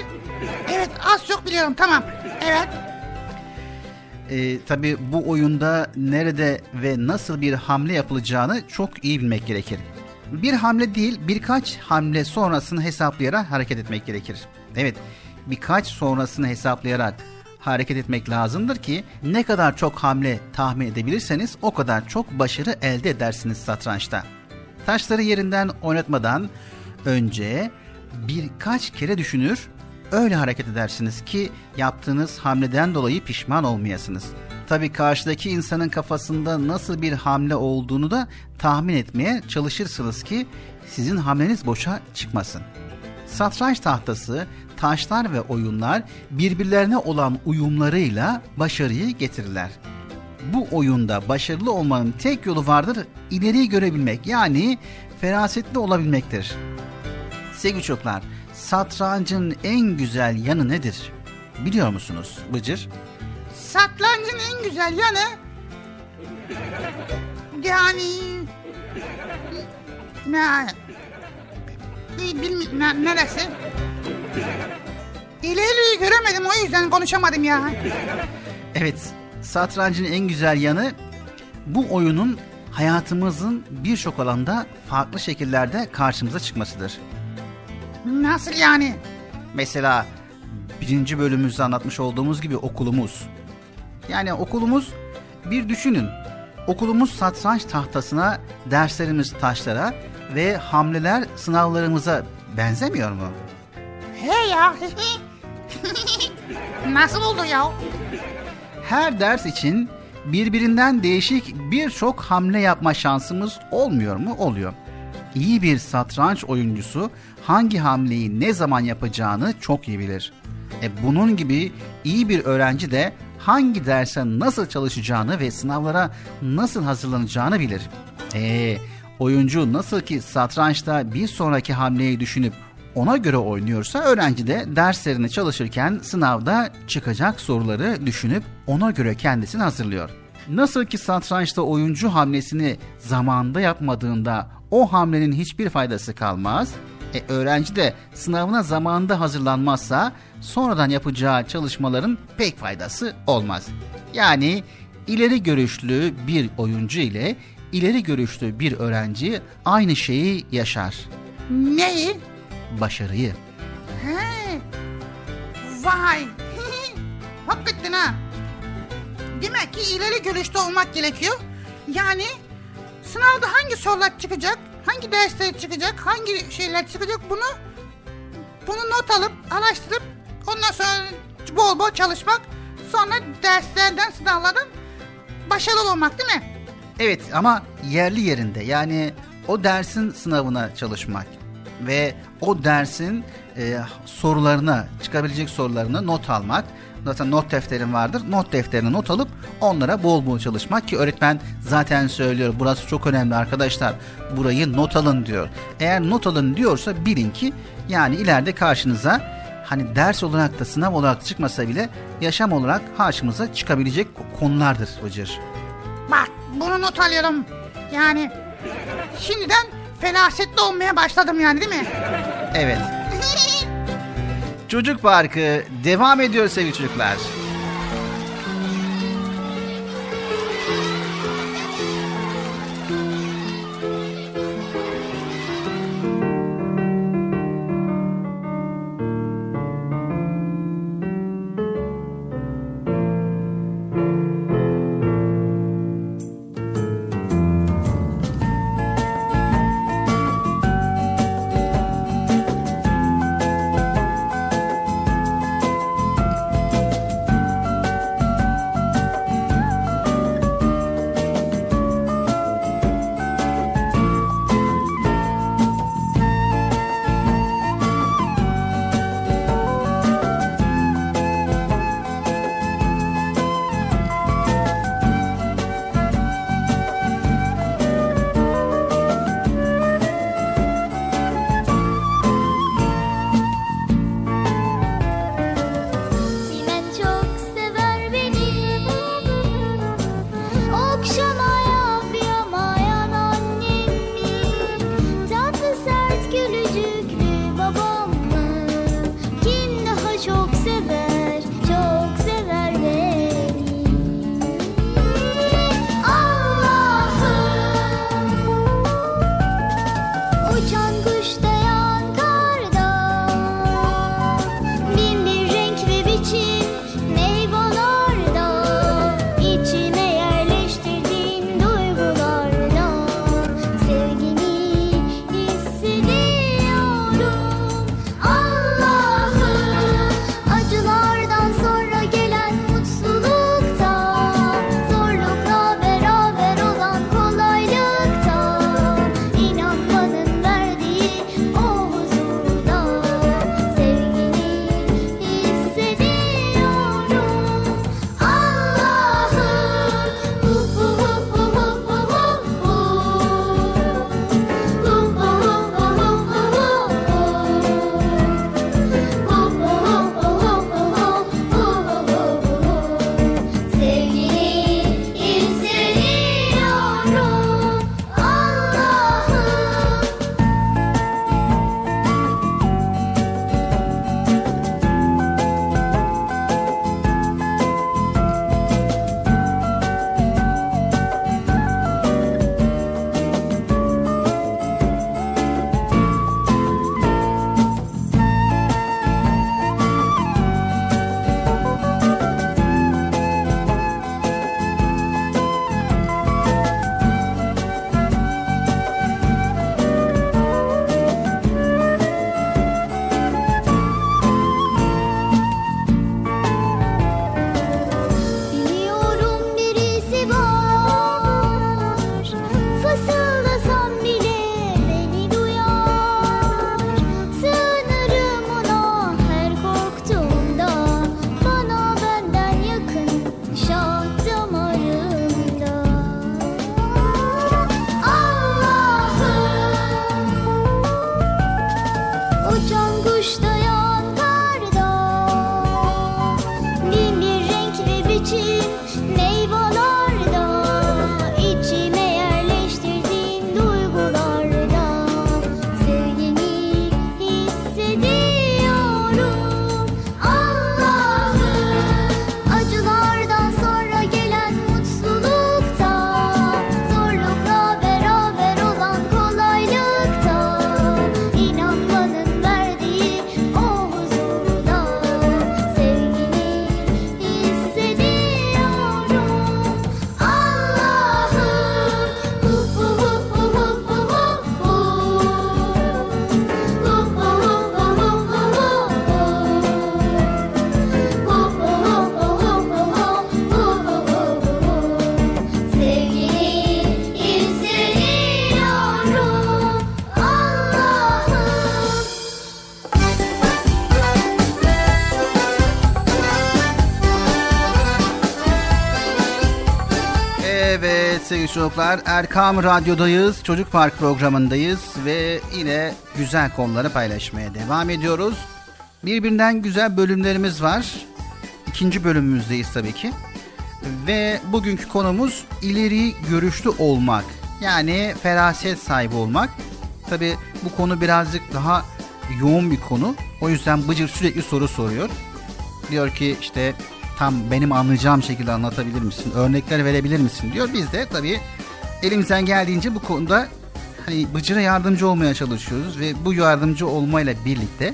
Evet az çok biliyorum tamam. Evet. E, tabii bu oyunda nerede ve nasıl bir hamle yapılacağını çok iyi bilmek gerekir. Bir hamle değil birkaç hamle sonrasını hesaplayarak hareket etmek gerekir. Evet birkaç sonrasını hesaplayarak hareket etmek lazımdır ki ne kadar çok hamle tahmin edebilirseniz o kadar çok başarı elde edersiniz satrançta. Taşları yerinden oynatmadan önce birkaç kere düşünür, öyle hareket edersiniz ki yaptığınız hamleden dolayı pişman olmayasınız. Tabii karşıdaki insanın kafasında nasıl bir hamle olduğunu da tahmin etmeye çalışırsınız ki sizin hamleniz boşa çıkmasın. Satranç tahtası, taşlar ve oyunlar birbirlerine olan uyumlarıyla başarıyı getirirler. Bu oyunda başarılı olmanın tek yolu vardır, ileriyi görebilmek yani ferasetli olabilmektir. Sevgili çocuklar, satrancın en güzel yanı nedir? Biliyor musunuz Bıcır? Satrancın en güzel yanı yani ne bilmiyorum ne, neresi? İleriyi göremedim o yüzden konuşamadım ya. Evet, satrancın en güzel yanı bu oyunun hayatımızın birçok alanda farklı şekillerde karşımıza çıkmasıdır. Nasıl yani? Mesela birinci bölümümüzde anlatmış olduğumuz gibi okulumuz. Yani okulumuz bir düşünün. Okulumuz satranç tahtasına, derslerimiz taşlara ve hamleler sınavlarımıza benzemiyor mu? He ya. Nasıl oldu ya? Her ders için birbirinden değişik birçok hamle yapma şansımız olmuyor mu? Oluyor. İyi bir satranç oyuncusu hangi hamleyi ne zaman yapacağını çok iyi bilir. E bunun gibi iyi bir öğrenci de hangi derse nasıl çalışacağını ve sınavlara nasıl hazırlanacağını bilir. E oyuncu nasıl ki satrançta bir sonraki hamleyi düşünüp ona göre oynuyorsa öğrenci de derslerini çalışırken sınavda çıkacak soruları düşünüp ona göre kendisini hazırlıyor. Nasıl ki satrançta oyuncu hamlesini zamanında yapmadığında o hamlenin hiçbir faydası kalmaz. E, öğrenci de sınavına zamanında hazırlanmazsa sonradan yapacağı çalışmaların pek faydası olmaz. Yani ileri görüşlü bir oyuncu ile ileri görüşlü bir öğrenci aynı şeyi yaşar. Neyi? Başarıyı. He. Vay. (laughs) Hakikaten ha. Demek ki ileri görüşte olmak gerekiyor. Yani sınavda hangi sorular çıkacak, hangi dersler çıkacak, hangi şeyler çıkacak bunu bunu not alıp araştırıp ondan sonra bol bol çalışmak sonra derslerden sınavlardan başarılı olmak değil mi? Evet ama yerli yerinde yani o dersin sınavına çalışmak ve o dersin e, sorularına çıkabilecek sorularını not almak. Zaten not defterin vardır. Not defterine not alıp onlara bol bol çalışmak ki öğretmen zaten söylüyor. Burası çok önemli arkadaşlar. Burayı not alın diyor. Eğer not alın diyorsa bilin ki yani ileride karşınıza hani ders olarak da sınav olarak çıkmasa bile yaşam olarak karşımıza çıkabilecek konulardır Bıcır. Bak bunu not alıyorum. Yani şimdiden felasetli olmaya başladım yani değil mi? Evet. (laughs) Çocuk Parkı devam ediyor sevgili çocuklar. Sevgili çocuklar Erkam Radyo'dayız. Çocuk Park programındayız ve yine güzel konuları paylaşmaya devam ediyoruz. Birbirinden güzel bölümlerimiz var. İkinci bölümümüzdeyiz tabii ki. Ve bugünkü konumuz ileri görüşlü olmak. Yani feraset sahibi olmak. Tabii bu konu birazcık daha yoğun bir konu. O yüzden Bıcır sürekli soru soruyor. Diyor ki işte tam benim anlayacağım şekilde anlatabilir misin? Örnekler verebilir misin? diyor. Biz de tabii elimizden geldiğince bu konuda hani Bıcır'a yardımcı olmaya çalışıyoruz ve bu yardımcı olmayla birlikte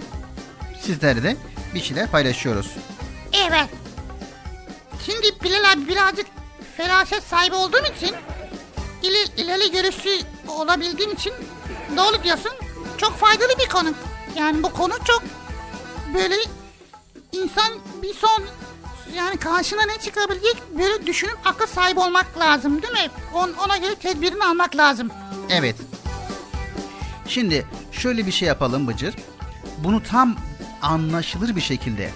sizlere de bir şeyler paylaşıyoruz. Evet. Şimdi Bilal abi birazcık feraset sahibi olduğum için ileri, ileri görüşlü olabildiğim için doğru diyorsun. Çok faydalı bir konu. Yani bu konu çok böyle insan bir son yani karşına ne çıkabilecek böyle düşünüp akıl sahibi olmak lazım değil mi? On, ona göre tedbirini almak lazım. Evet. Şimdi şöyle bir şey yapalım Bıcır. Bunu tam anlaşılır bir şekilde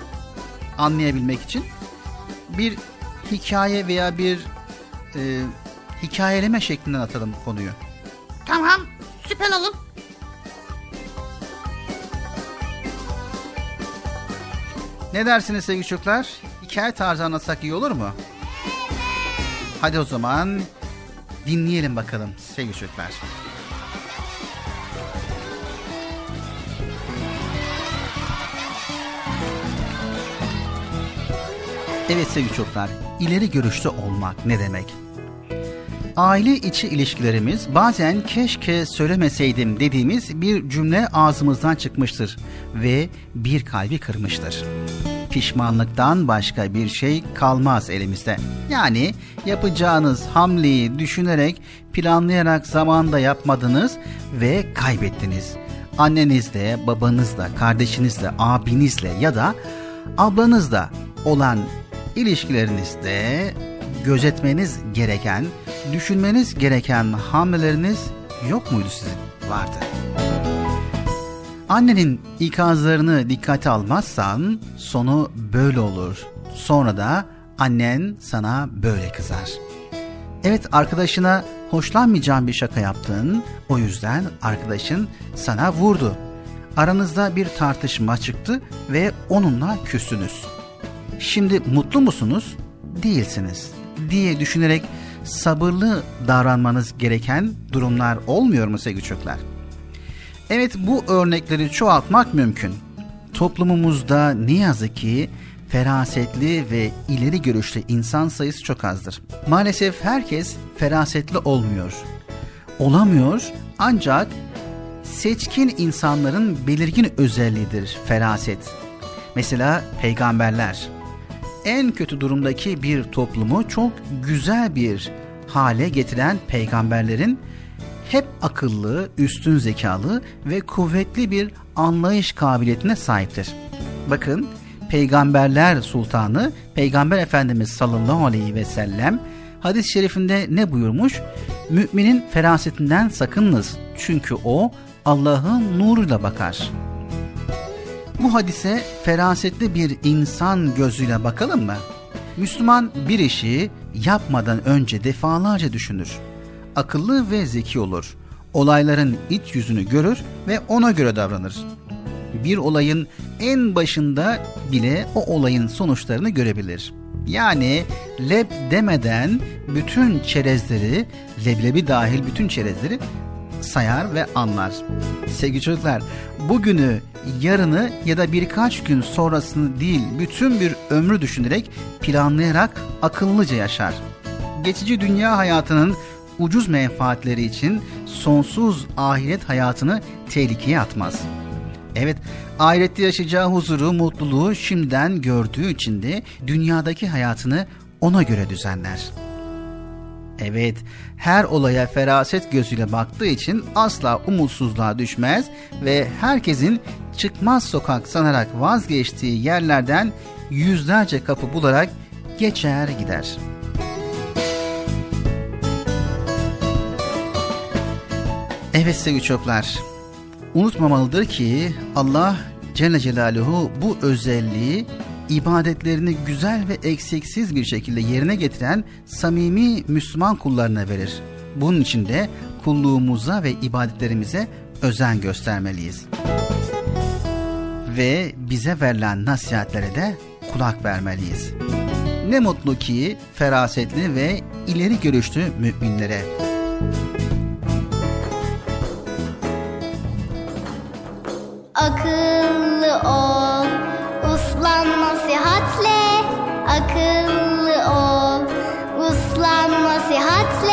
anlayabilmek için bir hikaye veya bir e, hikayeleme şeklinden atalım konuyu. Tamam süper olur. Ne dersiniz sevgili çocuklar? Hikaye tarzı anlatsak iyi olur mu? Hadi o zaman dinleyelim bakalım sevgili çocuklar. Evet sevgili çocuklar, ileri görüşlü olmak ne demek? Aile içi ilişkilerimiz bazen keşke söylemeseydim dediğimiz bir cümle ağzımızdan çıkmıştır ve bir kalbi kırmıştır. Pişmanlıktan başka bir şey kalmaz elimizde. Yani yapacağınız hamleyi düşünerek, planlayarak zamanda yapmadınız ve kaybettiniz. Annenizle, babanızla, kardeşinizle, abinizle ya da ablanızla olan ilişkilerinizde gözetmeniz gereken, düşünmeniz gereken hamleleriniz yok muydu sizin? Vardı. Annenin ikazlarını dikkate almazsan sonu böyle olur. Sonra da annen sana böyle kızar. Evet arkadaşına hoşlanmayacağın bir şaka yaptın. O yüzden arkadaşın sana vurdu. Aranızda bir tartışma çıktı ve onunla küstünüz. Şimdi mutlu musunuz? Değilsiniz diye düşünerek sabırlı davranmanız gereken durumlar olmuyor mu sevgili çocuklar? Evet bu örnekleri çoğaltmak mümkün. Toplumumuzda ne yazık ki ferasetli ve ileri görüşlü insan sayısı çok azdır. Maalesef herkes ferasetli olmuyor. Olamıyor ancak seçkin insanların belirgin özelliğidir feraset. Mesela peygamberler. En kötü durumdaki bir toplumu çok güzel bir hale getiren peygamberlerin hep akıllı, üstün zekalı ve kuvvetli bir anlayış kabiliyetine sahiptir. Bakın Peygamberler Sultanı Peygamber Efendimiz sallallahu aleyhi ve sellem hadis-i şerifinde ne buyurmuş? Müminin ferasetinden sakınınız çünkü o Allah'ın nuruyla bakar. Bu hadise ferasetli bir insan gözüyle bakalım mı? Müslüman bir işi yapmadan önce defalarca düşünür. Akıllı ve zeki olur. Olayların iç yüzünü görür ve ona göre davranır. Bir olayın en başında bile o olayın sonuçlarını görebilir. Yani leb demeden bütün çerezleri, leblebi dahil bütün çerezleri sayar ve anlar. Sevgili çocuklar, bugünü, yarını ya da birkaç gün sonrasını değil, bütün bir ömrü düşünerek, planlayarak akıllıca yaşar. Geçici dünya hayatının ucuz menfaatleri için sonsuz ahiret hayatını tehlikeye atmaz. Evet, ahirette yaşayacağı huzuru, mutluluğu şimdiden gördüğü için de dünyadaki hayatını ona göre düzenler. Evet, her olaya feraset gözüyle baktığı için asla umutsuzluğa düşmez ve herkesin çıkmaz sokak sanarak vazgeçtiği yerlerden yüzlerce kapı bularak geçer gider. Evet sevgili çocuklar, unutmamalıdır ki Allah Celle Celaluhu bu özelliği ibadetlerini güzel ve eksiksiz bir şekilde yerine getiren samimi Müslüman kullarına verir. Bunun için de kulluğumuza ve ibadetlerimize özen göstermeliyiz. Ve bize verilen nasihatlere de kulak vermeliyiz. Ne mutlu ki ferasetli ve ileri görüşlü müminlere. Akıllı ol, uslan nasihatle. Akıllı ol, uslan nasihatle.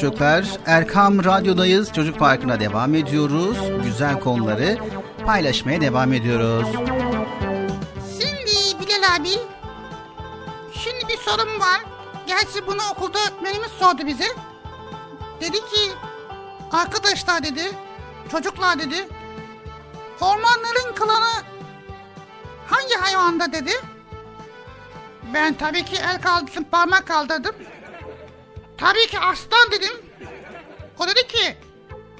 Çocuklar, Erkam Radyo'dayız. Çocuk Parkı'na devam ediyoruz. Güzel konuları paylaşmaya devam ediyoruz. Şimdi Bilal abi. Şimdi bir sorum var. Gerçi bunu okulda öğretmenimiz sordu bize. Dedi ki arkadaşlar dedi çocuklar dedi ormanların klanı hangi hayvanda dedi. Ben tabii ki el kaldırdım parmak kaldırdım. Tabii ki aslan dedim. O dedi ki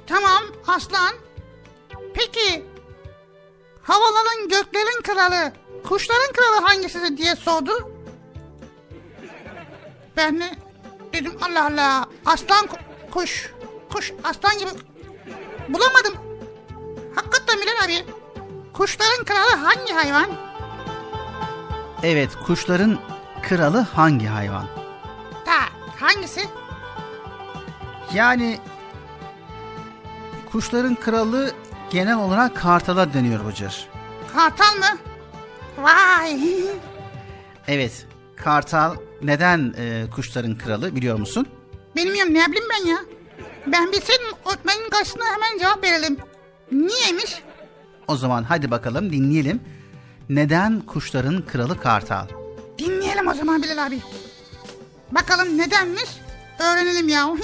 tamam aslan. Peki havaların göklerin kralı kuşların kralı hangisidir diye sordu. Ben de dedim Allah Allah aslan ku- kuş kuş aslan gibi bulamadım. Hakikaten Bilal abi kuşların kralı hangi hayvan? Evet, kuşların kralı hangi hayvan? Hangisi? Yani kuşların kralı genel olarak kartala deniyor Bıcır. Kartal mı? Vay. Evet, kartal neden e, kuşların kralı biliyor musun? Bilmiyorum ne bileyim ben ya. Ben bilseydim öğretmenin karşısına hemen cevap verelim. Niyeymiş? O zaman hadi bakalım dinleyelim. Neden kuşların kralı kartal? Dinleyelim o zaman Bilal abi. Bakalım nedenmiş? Öğrenelim ya. (laughs)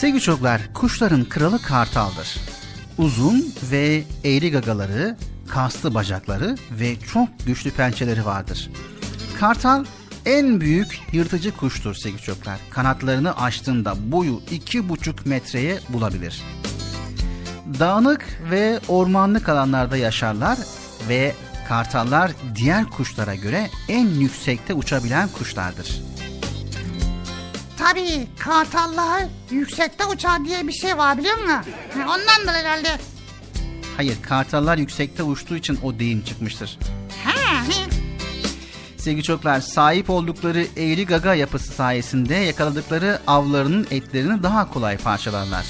Sevgili çocuklar, kuşların kralı kartaldır. Uzun ve eğri gagaları, kaslı bacakları ve çok güçlü pençeleri vardır. Kartal en büyük yırtıcı kuştur sevgili çocuklar. Kanatlarını açtığında boyu iki buçuk metreye bulabilir. Dağınık ve ormanlık alanlarda yaşarlar ve kartallar diğer kuşlara göre en yüksekte uçabilen kuşlardır. Tabii kartallar yüksekte uçar diye bir şey var biliyor musun? Ondan da herhalde. Hayır, kartallar yüksekte uçtuğu için o deyim çıkmıştır. Ha, Sevgili çocuklar, sahip oldukları eğri gaga yapısı sayesinde yakaladıkları avlarının etlerini daha kolay parçalarlar.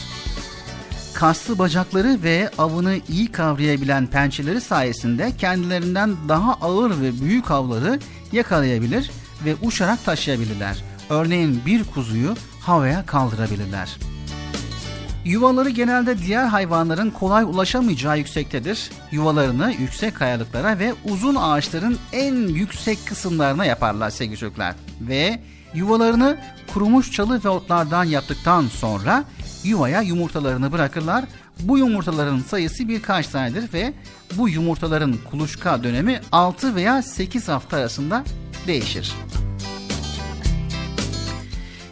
Kaslı bacakları ve avını iyi kavrayabilen pençeleri sayesinde kendilerinden daha ağır ve büyük avları yakalayabilir ve uçarak taşıyabilirler. Örneğin bir kuzuyu havaya kaldırabilirler. Yuvaları genelde diğer hayvanların kolay ulaşamayacağı yüksektedir. Yuvalarını yüksek kayalıklara ve uzun ağaçların en yüksek kısımlarına yaparlar sevgili çocuklar. Ve yuvalarını kurumuş çalı ve otlardan yaptıktan sonra yuvaya yumurtalarını bırakırlar. Bu yumurtaların sayısı birkaç tanedir ve bu yumurtaların kuluçka dönemi 6 veya 8 hafta arasında değişir.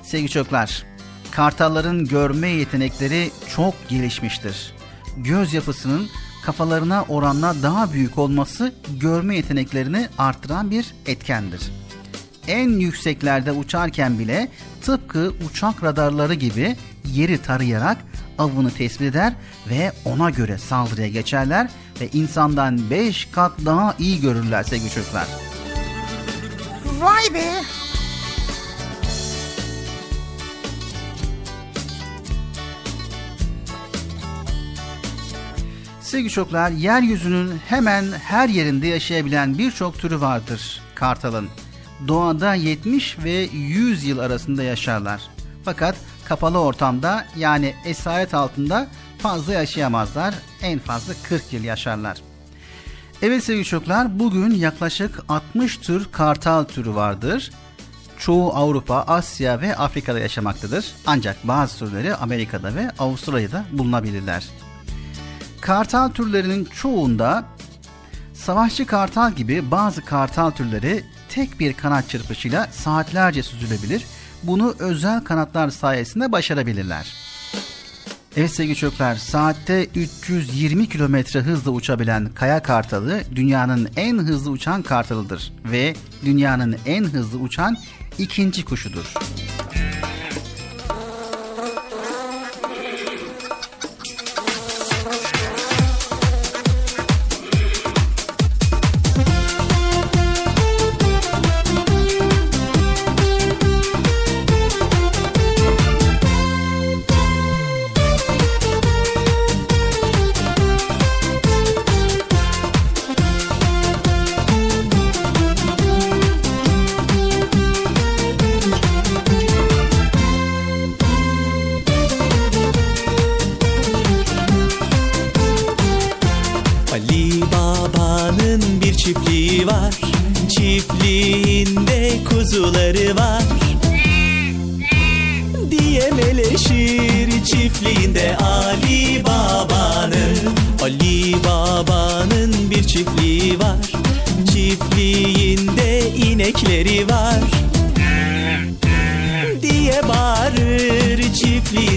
Sevgili çocuklar, kartalların görme yetenekleri çok gelişmiştir. Göz yapısının kafalarına oranla daha büyük olması görme yeteneklerini artıran bir etkendir. En yükseklerde uçarken bile tıpkı uçak radarları gibi yeri tarayarak avını tespit eder ve ona göre saldırıya geçerler ve insandan 5 kat daha iyi görürler sevgili çocuklar. vay be. Sevgili çocuklar, yeryüzünün hemen her yerinde yaşayabilen birçok türü vardır kartalın. Doğada 70 ve 100 yıl arasında yaşarlar. Fakat kapalı ortamda yani esaret altında fazla yaşayamazlar. En fazla 40 yıl yaşarlar. Evet sevgili çocuklar, bugün yaklaşık 60 tür kartal türü vardır. Çoğu Avrupa, Asya ve Afrika'da yaşamaktadır. Ancak bazı türleri Amerika'da ve Avustralya'da bulunabilirler. Kartal türlerinin çoğunda savaşçı kartal gibi bazı kartal türleri tek bir kanat çırpışıyla saatlerce süzülebilir. Bunu özel kanatlar sayesinde başarabilirler. Evet sevgili çocuklar, saatte 320 kilometre hızla uçabilen kaya kartalı dünyanın en hızlı uçan kartalıdır ve dünyanın en hızlı uçan ikinci kuşudur.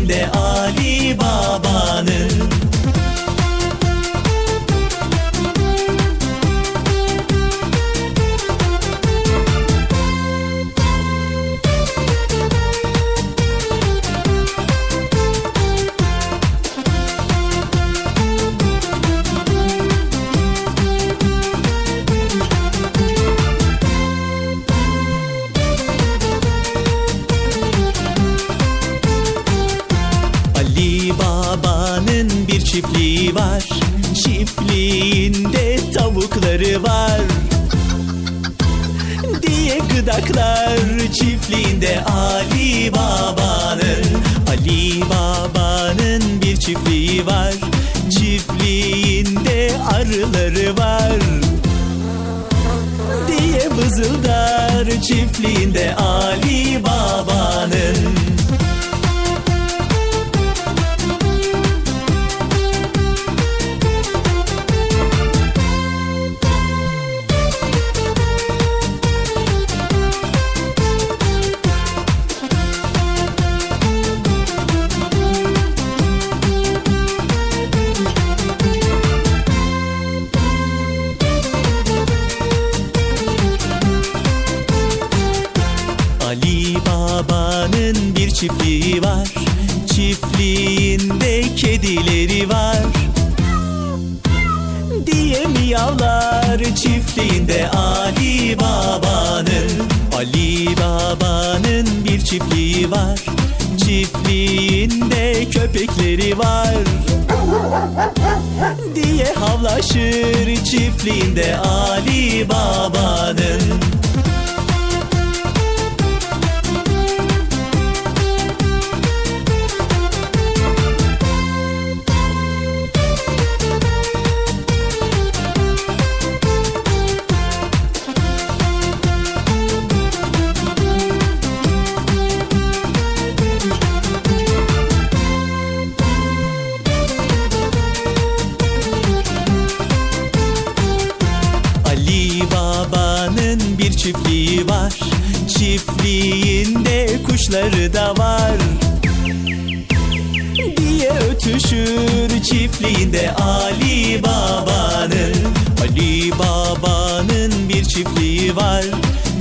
Çiftliğinde Ali Baba'nın var. Çiftliğinde köpekleri var. Diye havlaşır çiftliğinde Ali Baba'nın kuşları da var. Diye ötüşür çiftliğinde Ali Baba'nın. Ali Baba'nın bir çiftliği var.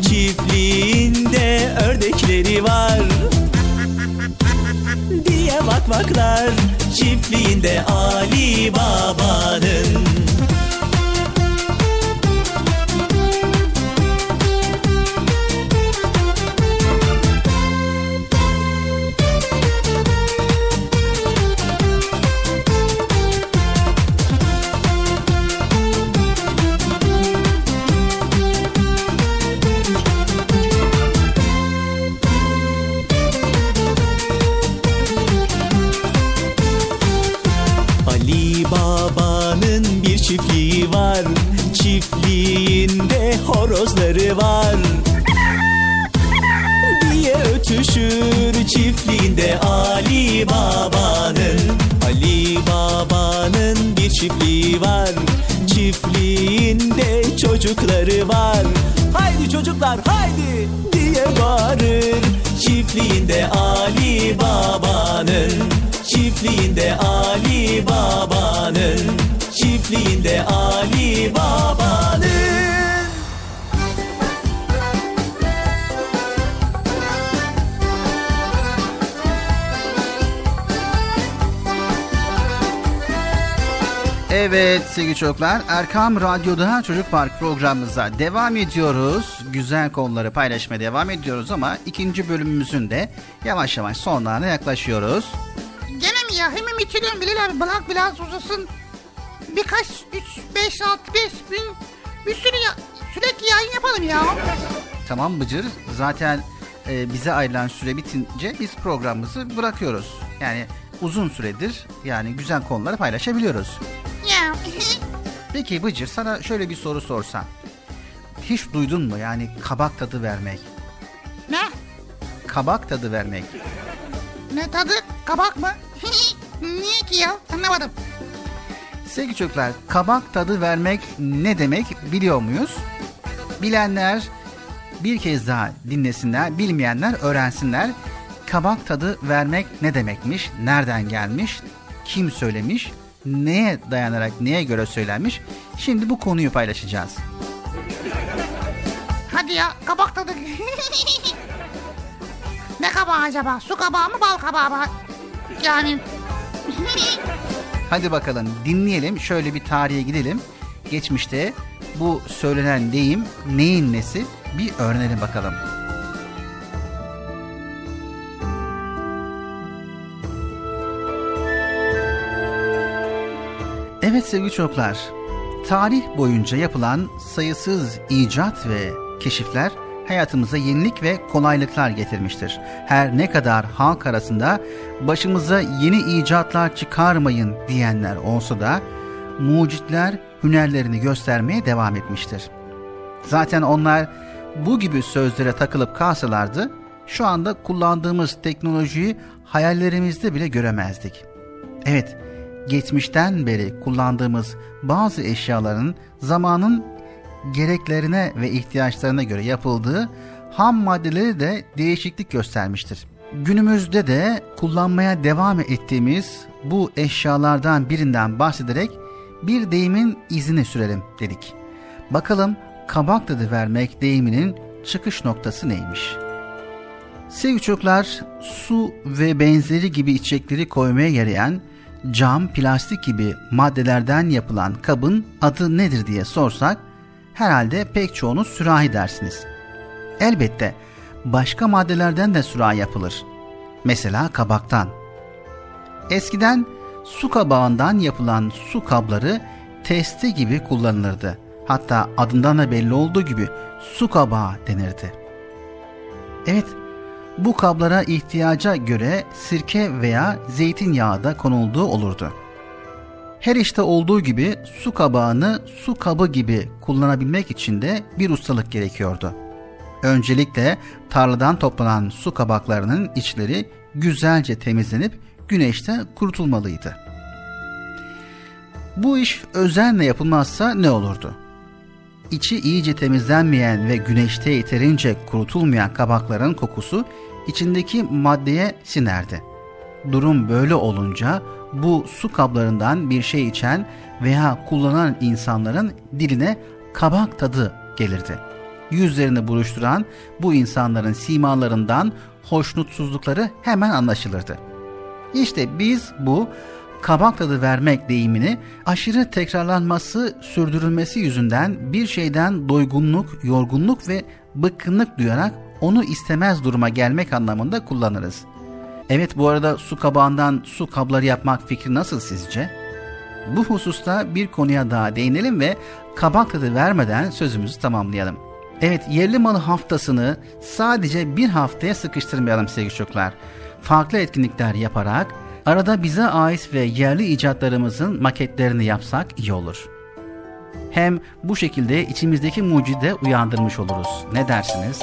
Çiftliğinde ördekleri var. Diye vakvaklar çiftliğinde Ali Baba'nın çocukları var. Haydi çocuklar haydi diye bağırır. Çiftliğinde Ali Baba'nın Çiftliğinde Ali Baba'nın Çiftliğinde Ali Baba'nın Evet sevgili çocuklar Erkam Radyo'da Çocuk Park programımıza devam ediyoruz. Güzel konuları paylaşmaya devam ediyoruz ama ikinci bölümümüzün de yavaş yavaş sonlarına yaklaşıyoruz. Gene mi ya? Hemen bitiriyorum Bilal abi. Bırak biraz uzasın. Birkaç, üç, beş, altı, beş bin bir sürü ya, sürekli yayın yapalım ya. Tamam Bıcır zaten e, bize ayrılan süre bitince biz programımızı bırakıyoruz. Yani uzun süredir yani güzel konuları paylaşabiliyoruz. (laughs) Peki Bıcır sana şöyle bir soru sorsam. Hiç duydun mu yani kabak tadı vermek? ne? Kabak tadı vermek. Ne tadı? Kabak mı? (laughs) Niye ki ya? Anlamadım. Sevgili çocuklar, kabak tadı vermek ne demek biliyor muyuz? Bilenler bir kez daha dinlesinler, bilmeyenler öğrensinler. Kabak tadı vermek ne demekmiş, nereden gelmiş, kim söylemiş, neye dayanarak, neye göre söylenmiş? Şimdi bu konuyu paylaşacağız. Hadi ya kabak tadı. (laughs) ne kabağı acaba? Su kabağı mı bal kabağı mı? Yani (laughs) Hadi bakalım dinleyelim, şöyle bir tarihe gidelim. Geçmişte bu söylenen deyim neyin nesi bir öğrenelim bakalım. Evet sevgili çocuklar, tarih boyunca yapılan sayısız icat ve keşifler hayatımıza yenilik ve kolaylıklar getirmiştir. Her ne kadar halk arasında başımıza yeni icatlar çıkarmayın diyenler olsa da mucitler hünerlerini göstermeye devam etmiştir. Zaten onlar bu gibi sözlere takılıp kalsalardı şu anda kullandığımız teknolojiyi hayallerimizde bile göremezdik. Evet, geçmişten beri kullandığımız bazı eşyaların zamanın gereklerine ve ihtiyaçlarına göre yapıldığı ham maddeleri de değişiklik göstermiştir. Günümüzde de kullanmaya devam ettiğimiz bu eşyalardan birinden bahsederek bir deyimin izini sürelim dedik. Bakalım kabak tadı vermek deyiminin çıkış noktası neymiş? Sevgili çocuklar, su ve benzeri gibi içecekleri koymaya yarayan cam, plastik gibi maddelerden yapılan kabın adı nedir diye sorsak herhalde pek çoğunuz sürahi dersiniz. Elbette başka maddelerden de sürahi yapılır. Mesela kabaktan. Eskiden su kabağından yapılan su kabları testi gibi kullanılırdı. Hatta adından da belli olduğu gibi su kabağı denirdi. Evet, bu kablara ihtiyaca göre sirke veya zeytinyağı da konulduğu olurdu. Her işte olduğu gibi su kabağını su kabı gibi kullanabilmek için de bir ustalık gerekiyordu. Öncelikle tarladan toplanan su kabaklarının içleri güzelce temizlenip güneşte kurutulmalıydı. Bu iş özenle yapılmazsa ne olurdu? İçi iyice temizlenmeyen ve güneşte yeterince kurutulmayan kabakların kokusu içindeki maddeye sinerdi. Durum böyle olunca bu su kablarından bir şey içen veya kullanan insanların diline kabak tadı gelirdi. Yüzlerini buruşturan bu insanların simalarından hoşnutsuzlukları hemen anlaşılırdı. İşte biz bu kabak tadı vermek deyimini aşırı tekrarlanması, sürdürülmesi yüzünden bir şeyden doygunluk, yorgunluk ve bıkkınlık duyarak onu istemez duruma gelmek anlamında kullanırız. Evet bu arada su kabağından su kabları yapmak fikri nasıl sizce? Bu hususta bir konuya daha değinelim ve kabak tadı vermeden sözümüzü tamamlayalım. Evet yerli malı haftasını sadece bir haftaya sıkıştırmayalım sevgili çocuklar. Farklı etkinlikler yaparak arada bize ait ve yerli icatlarımızın maketlerini yapsak iyi olur. Hem bu şekilde içimizdeki mucide uyandırmış oluruz. Ne dersiniz?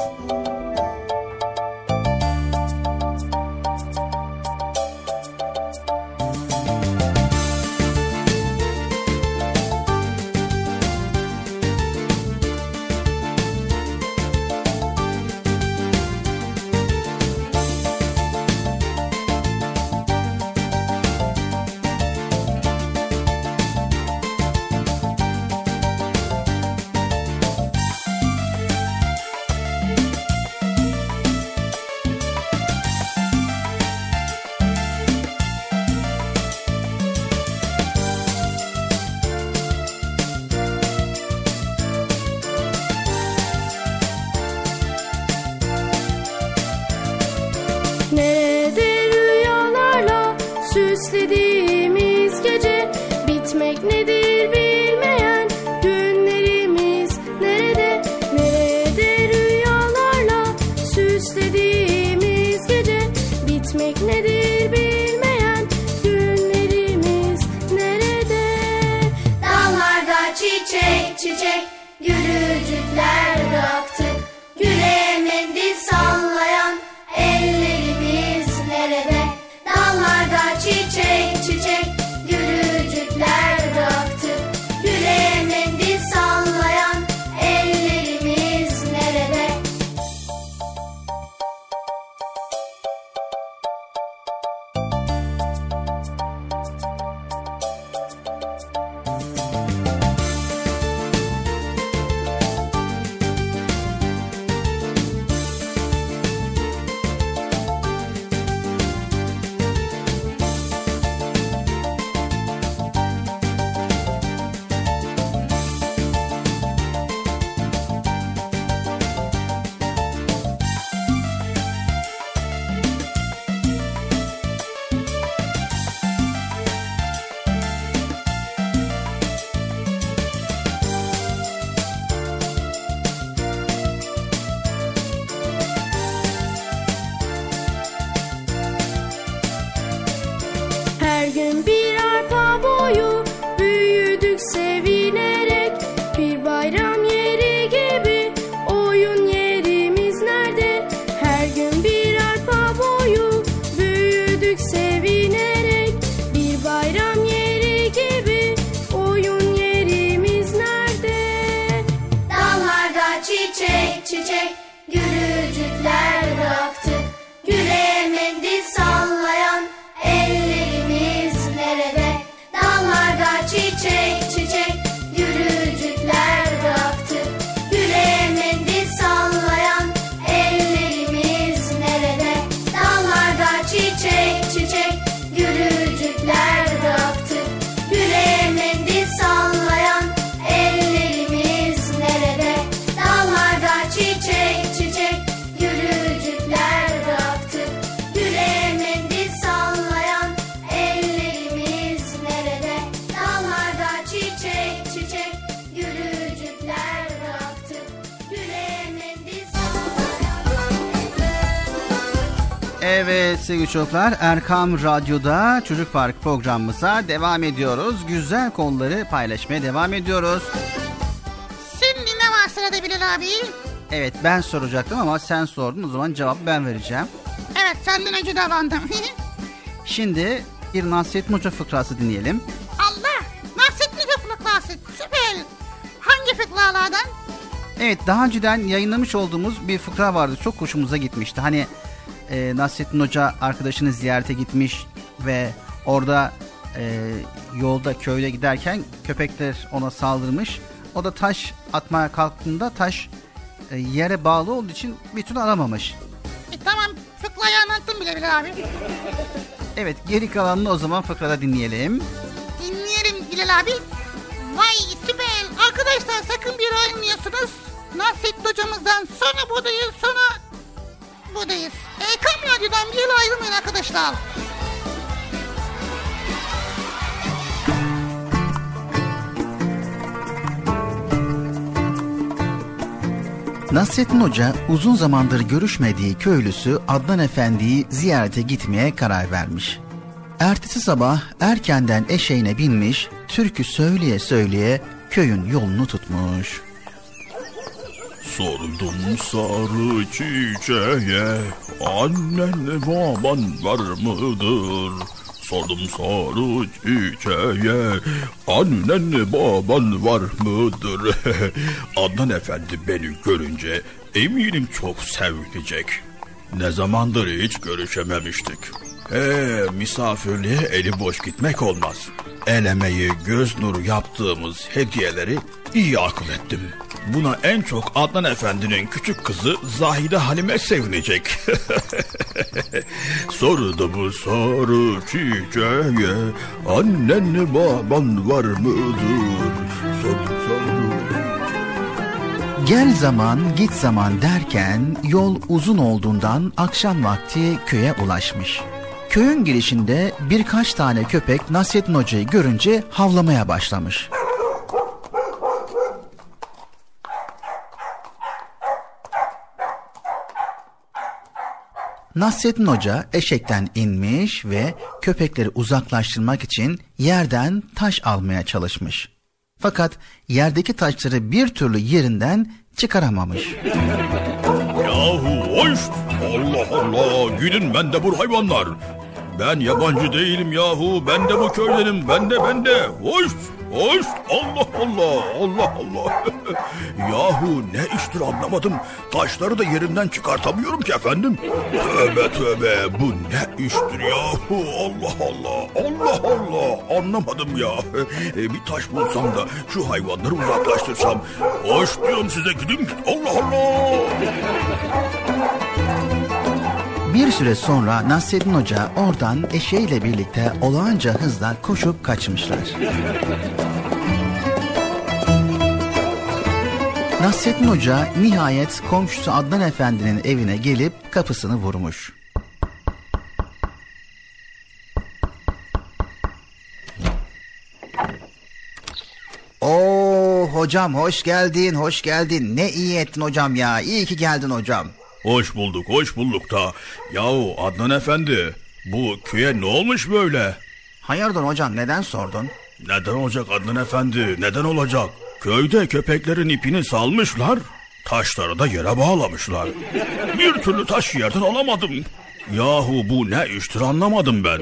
Çocuklar Erkam Radyo'da Çocuk Park programımıza devam ediyoruz. Güzel konuları paylaşmaya devam ediyoruz. Şimdi ne var sırada Bilal abi? Evet ben soracaktım ama sen sordun o zaman cevabı ben vereceğim. Evet senden önce davrandım. (laughs) Şimdi bir Nasrettin Hoca fıkrası dinleyelim. Allah! Nasrettin Hoca fıkrası süper. Hangi fıkralardan? Evet daha önceden yayınlamış olduğumuz bir fıkra vardı. Çok hoşumuza gitmişti. Hani e, Nasrettin Hoca arkadaşını ziyarete gitmiş ve orada e, yolda köyde giderken köpekler ona saldırmış. O da taş atmaya kalktığında taş e, yere bağlı olduğu için türlü alamamış. E, tamam fıkrayı anlattım bile Bilal abi. Evet geri kalanını o zaman fıkrada dinleyelim. Dinleyelim Bilal abi. Vay süper. Arkadaşlar sakın bir ayrılmıyorsunuz. Nasrettin hocamızdan sonra buradayız sonra buradayız. Erkam Radyo'dan bir yere ayrılmayın arkadaşlar. Nasrettin Hoca uzun zamandır görüşmediği köylüsü Adnan Efendi'yi ziyarete gitmeye karar vermiş. Ertesi sabah erkenden eşeğine binmiş, türkü söyleye söyleye köyün yolunu tutmuş. Sordum sarı çiçeğe Annen baban var mıdır? Sordum sarı çiçeğe Annen baban var mıdır? (laughs) Adnan Efendi beni görünce eminim çok sevinecek. Ne zamandır hiç görüşememiştik. Ee, misafirliğe eli boş gitmek olmaz. El emeği, göz nuru yaptığımız hediyeleri iyi akıl ettim. Buna en çok Adnan Efendi'nin küçük kızı Zahide Halime sevinecek. (laughs) Sordu bu sarı çiçeğe Annen baban var mıdır? Sordu sarı Gel zaman git zaman derken yol uzun olduğundan akşam vakti köye ulaşmış. Köyün girişinde birkaç tane köpek Nasrettin Hoca'yı görünce havlamaya başlamış. Nasrettin Hoca eşekten inmiş ve köpekleri uzaklaştırmak için yerden taş almaya çalışmış. Fakat yerdeki taşları bir türlü yerinden çıkaramamış. Yahu hoş! Allah Allah! Gidin ben de bu hayvanlar. Ben yabancı değilim yahu. Ben de bu köydenim. Ben de ben de. Hoş! Hoş! Allah Allah! Allah Allah! (laughs) yahu ne iştir anlamadım. Taşları da yerinden çıkartamıyorum ki efendim. Tövbe tövbe bu ne iştir yahu? Allah Allah! Allah Allah! Anlamadım ya. E, bir taş bulsam da şu hayvanları uzaklaştırsam. Hoş diyorum size gidin. Allah Allah! Bir süre sonra Nasrettin Hoca oradan eşeğiyle birlikte olağanca hızla koşup kaçmışlar. Nasrettin Hoca nihayet komşusu Adnan Efendi'nin evine gelip kapısını vurmuş. Oo hocam hoş geldin hoş geldin ne iyi ettin hocam ya iyi ki geldin hocam. Hoş bulduk, hoş bulduk da. Yahu Adnan Efendi, bu köye ne olmuş böyle? Hayırdır hocam neden sordun? Neden olacak Adnan Efendi, neden olacak? Köyde köpeklerin ipini salmışlar, taşları da yere bağlamışlar. Bir türlü taş yerden alamadım. Yahu bu ne iştir anlamadım ben.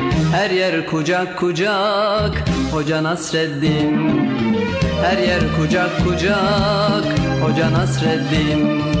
Her yer kucak kucak Hoca Nasreddin. Her yer kucak kucak Hoca Nasreddin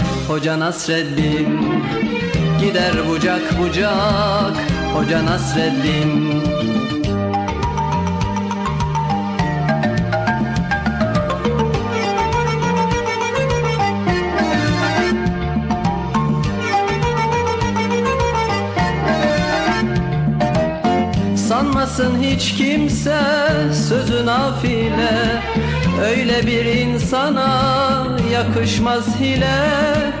Hoca Nasreddin. Gider bucak bucak Hoca Nasreddin. Sanmasın hiç kimse sözü nafile. Öyle bir insana yakışmaz hile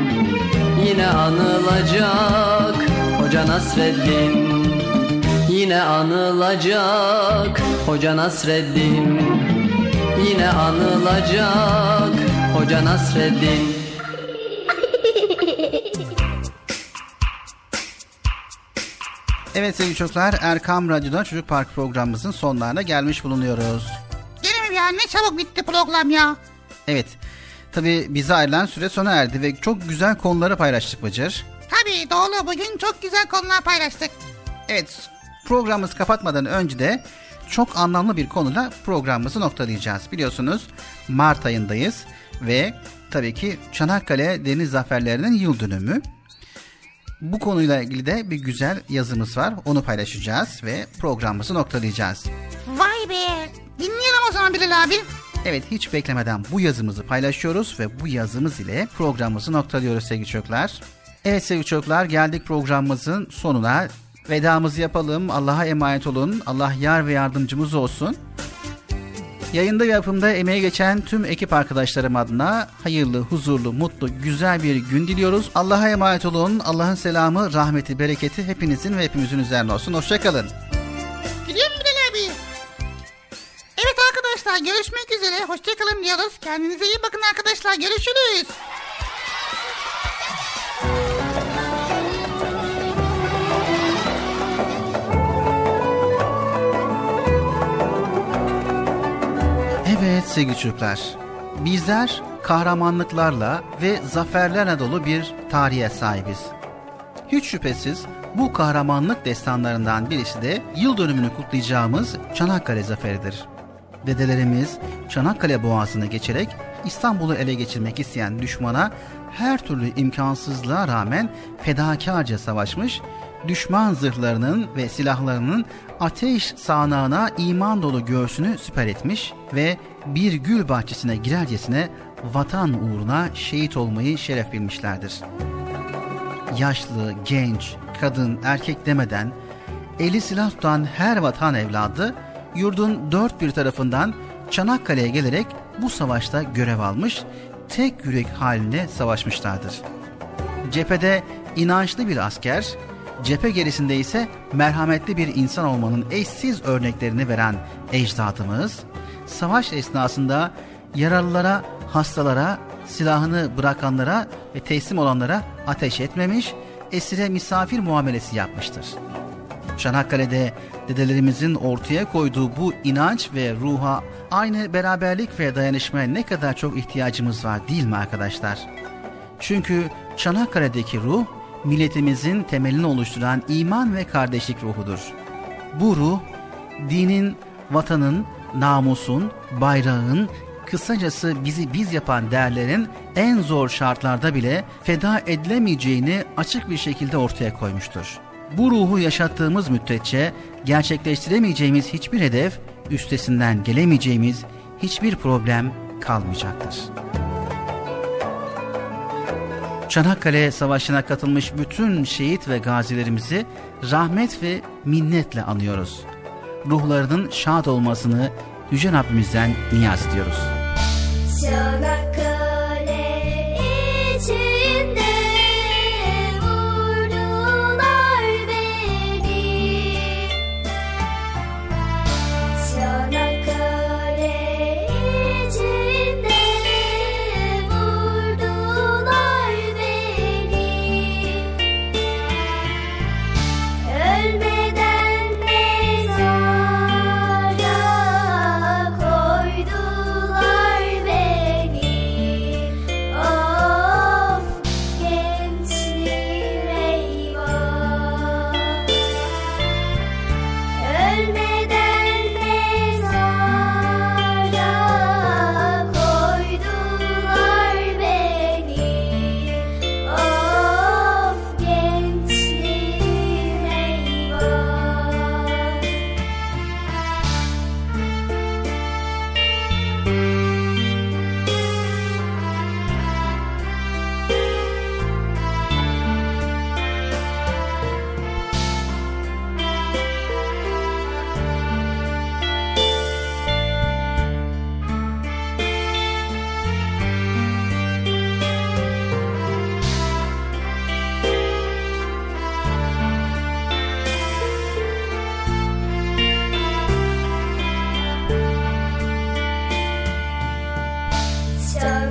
Yine anılacak Hoca Nasreddin Yine anılacak Hoca Nasreddin Yine anılacak Hoca Nasreddin Evet sevgili çocuklar Erkam Radyo'da Çocuk Park programımızın sonlarına gelmiş bulunuyoruz. Gene mi ya ne çabuk bitti program ya. Evet tabi bize ayrılan süre sona erdi ve çok güzel konuları paylaştık Bıcır. Tabii doğru bugün çok güzel konular paylaştık. Evet programımızı kapatmadan önce de çok anlamlı bir konuyla programımızı noktalayacağız. Biliyorsunuz Mart ayındayız ve tabii ki Çanakkale Deniz Zaferlerinin yıl dönümü. Bu konuyla ilgili de bir güzel yazımız var. Onu paylaşacağız ve programımızı noktalayacağız. Vay be. Dinleyelim o zaman Bilal abi. Evet hiç beklemeden bu yazımızı paylaşıyoruz ve bu yazımız ile programımızı noktalıyoruz sevgili çocuklar. Evet sevgili çocuklar geldik programımızın sonuna. Vedamızı yapalım. Allah'a emanet olun. Allah yar ve yardımcımız olsun. Yayında yapımda emeği geçen tüm ekip arkadaşlarım adına hayırlı, huzurlu, mutlu, güzel bir gün diliyoruz. Allah'a emanet olun. Allah'ın selamı, rahmeti, bereketi hepinizin ve hepimizin üzerine olsun. Hoşçakalın. Abi? Evet arkadaşlar görüşmek üzere. Hoşçakalın diyoruz. Kendinize iyi bakın arkadaşlar. Görüşürüz. Evet sevgili çocuklar. Bizler kahramanlıklarla ve zaferlerle dolu bir tarihe sahibiz. Hiç şüphesiz bu kahramanlık destanlarından birisi de yıl dönümünü kutlayacağımız Çanakkale Zaferi'dir. Dedelerimiz Çanakkale Boğazı'nı geçerek İstanbul'u ele geçirmek isteyen düşmana her türlü imkansızlığa rağmen fedakarca savaşmış, düşman zırhlarının ve silahlarının ateş sağanağına iman dolu göğsünü süper etmiş ve bir gül bahçesine girercesine vatan uğruna şehit olmayı şeref bilmişlerdir. Yaşlı, genç, kadın, erkek demeden eli silah tutan her vatan evladı yurdun dört bir tarafından Çanakkale'ye gelerek bu savaşta görev almış, tek yürek halinde savaşmışlardır. Cephede inançlı bir asker, cephe gerisinde ise merhametli bir insan olmanın eşsiz örneklerini veren ecdadımız, savaş esnasında yaralılara, hastalara, silahını bırakanlara ve teslim olanlara ateş etmemiş, esire misafir muamelesi yapmıştır. Çanakkale'de dedelerimizin ortaya koyduğu bu inanç ve ruha aynı beraberlik ve dayanışmaya ne kadar çok ihtiyacımız var değil mi arkadaşlar? Çünkü Çanakkale'deki ruh milletimizin temelini oluşturan iman ve kardeşlik ruhudur. Bu ruh dinin, vatanın, namusun, bayrağın, kısacası bizi biz yapan değerlerin en zor şartlarda bile feda edilemeyeceğini açık bir şekilde ortaya koymuştur. Bu ruhu yaşattığımız müddetçe gerçekleştiremeyeceğimiz hiçbir hedef, üstesinden gelemeyeceğimiz hiçbir problem kalmayacaktır. Çanakkale Savaşı'na katılmış bütün şehit ve gazilerimizi rahmet ve minnetle anıyoruz. Ruhlarının şad olmasını Yüce Rabbimizden niyaz ediyoruz. Çanakkale system.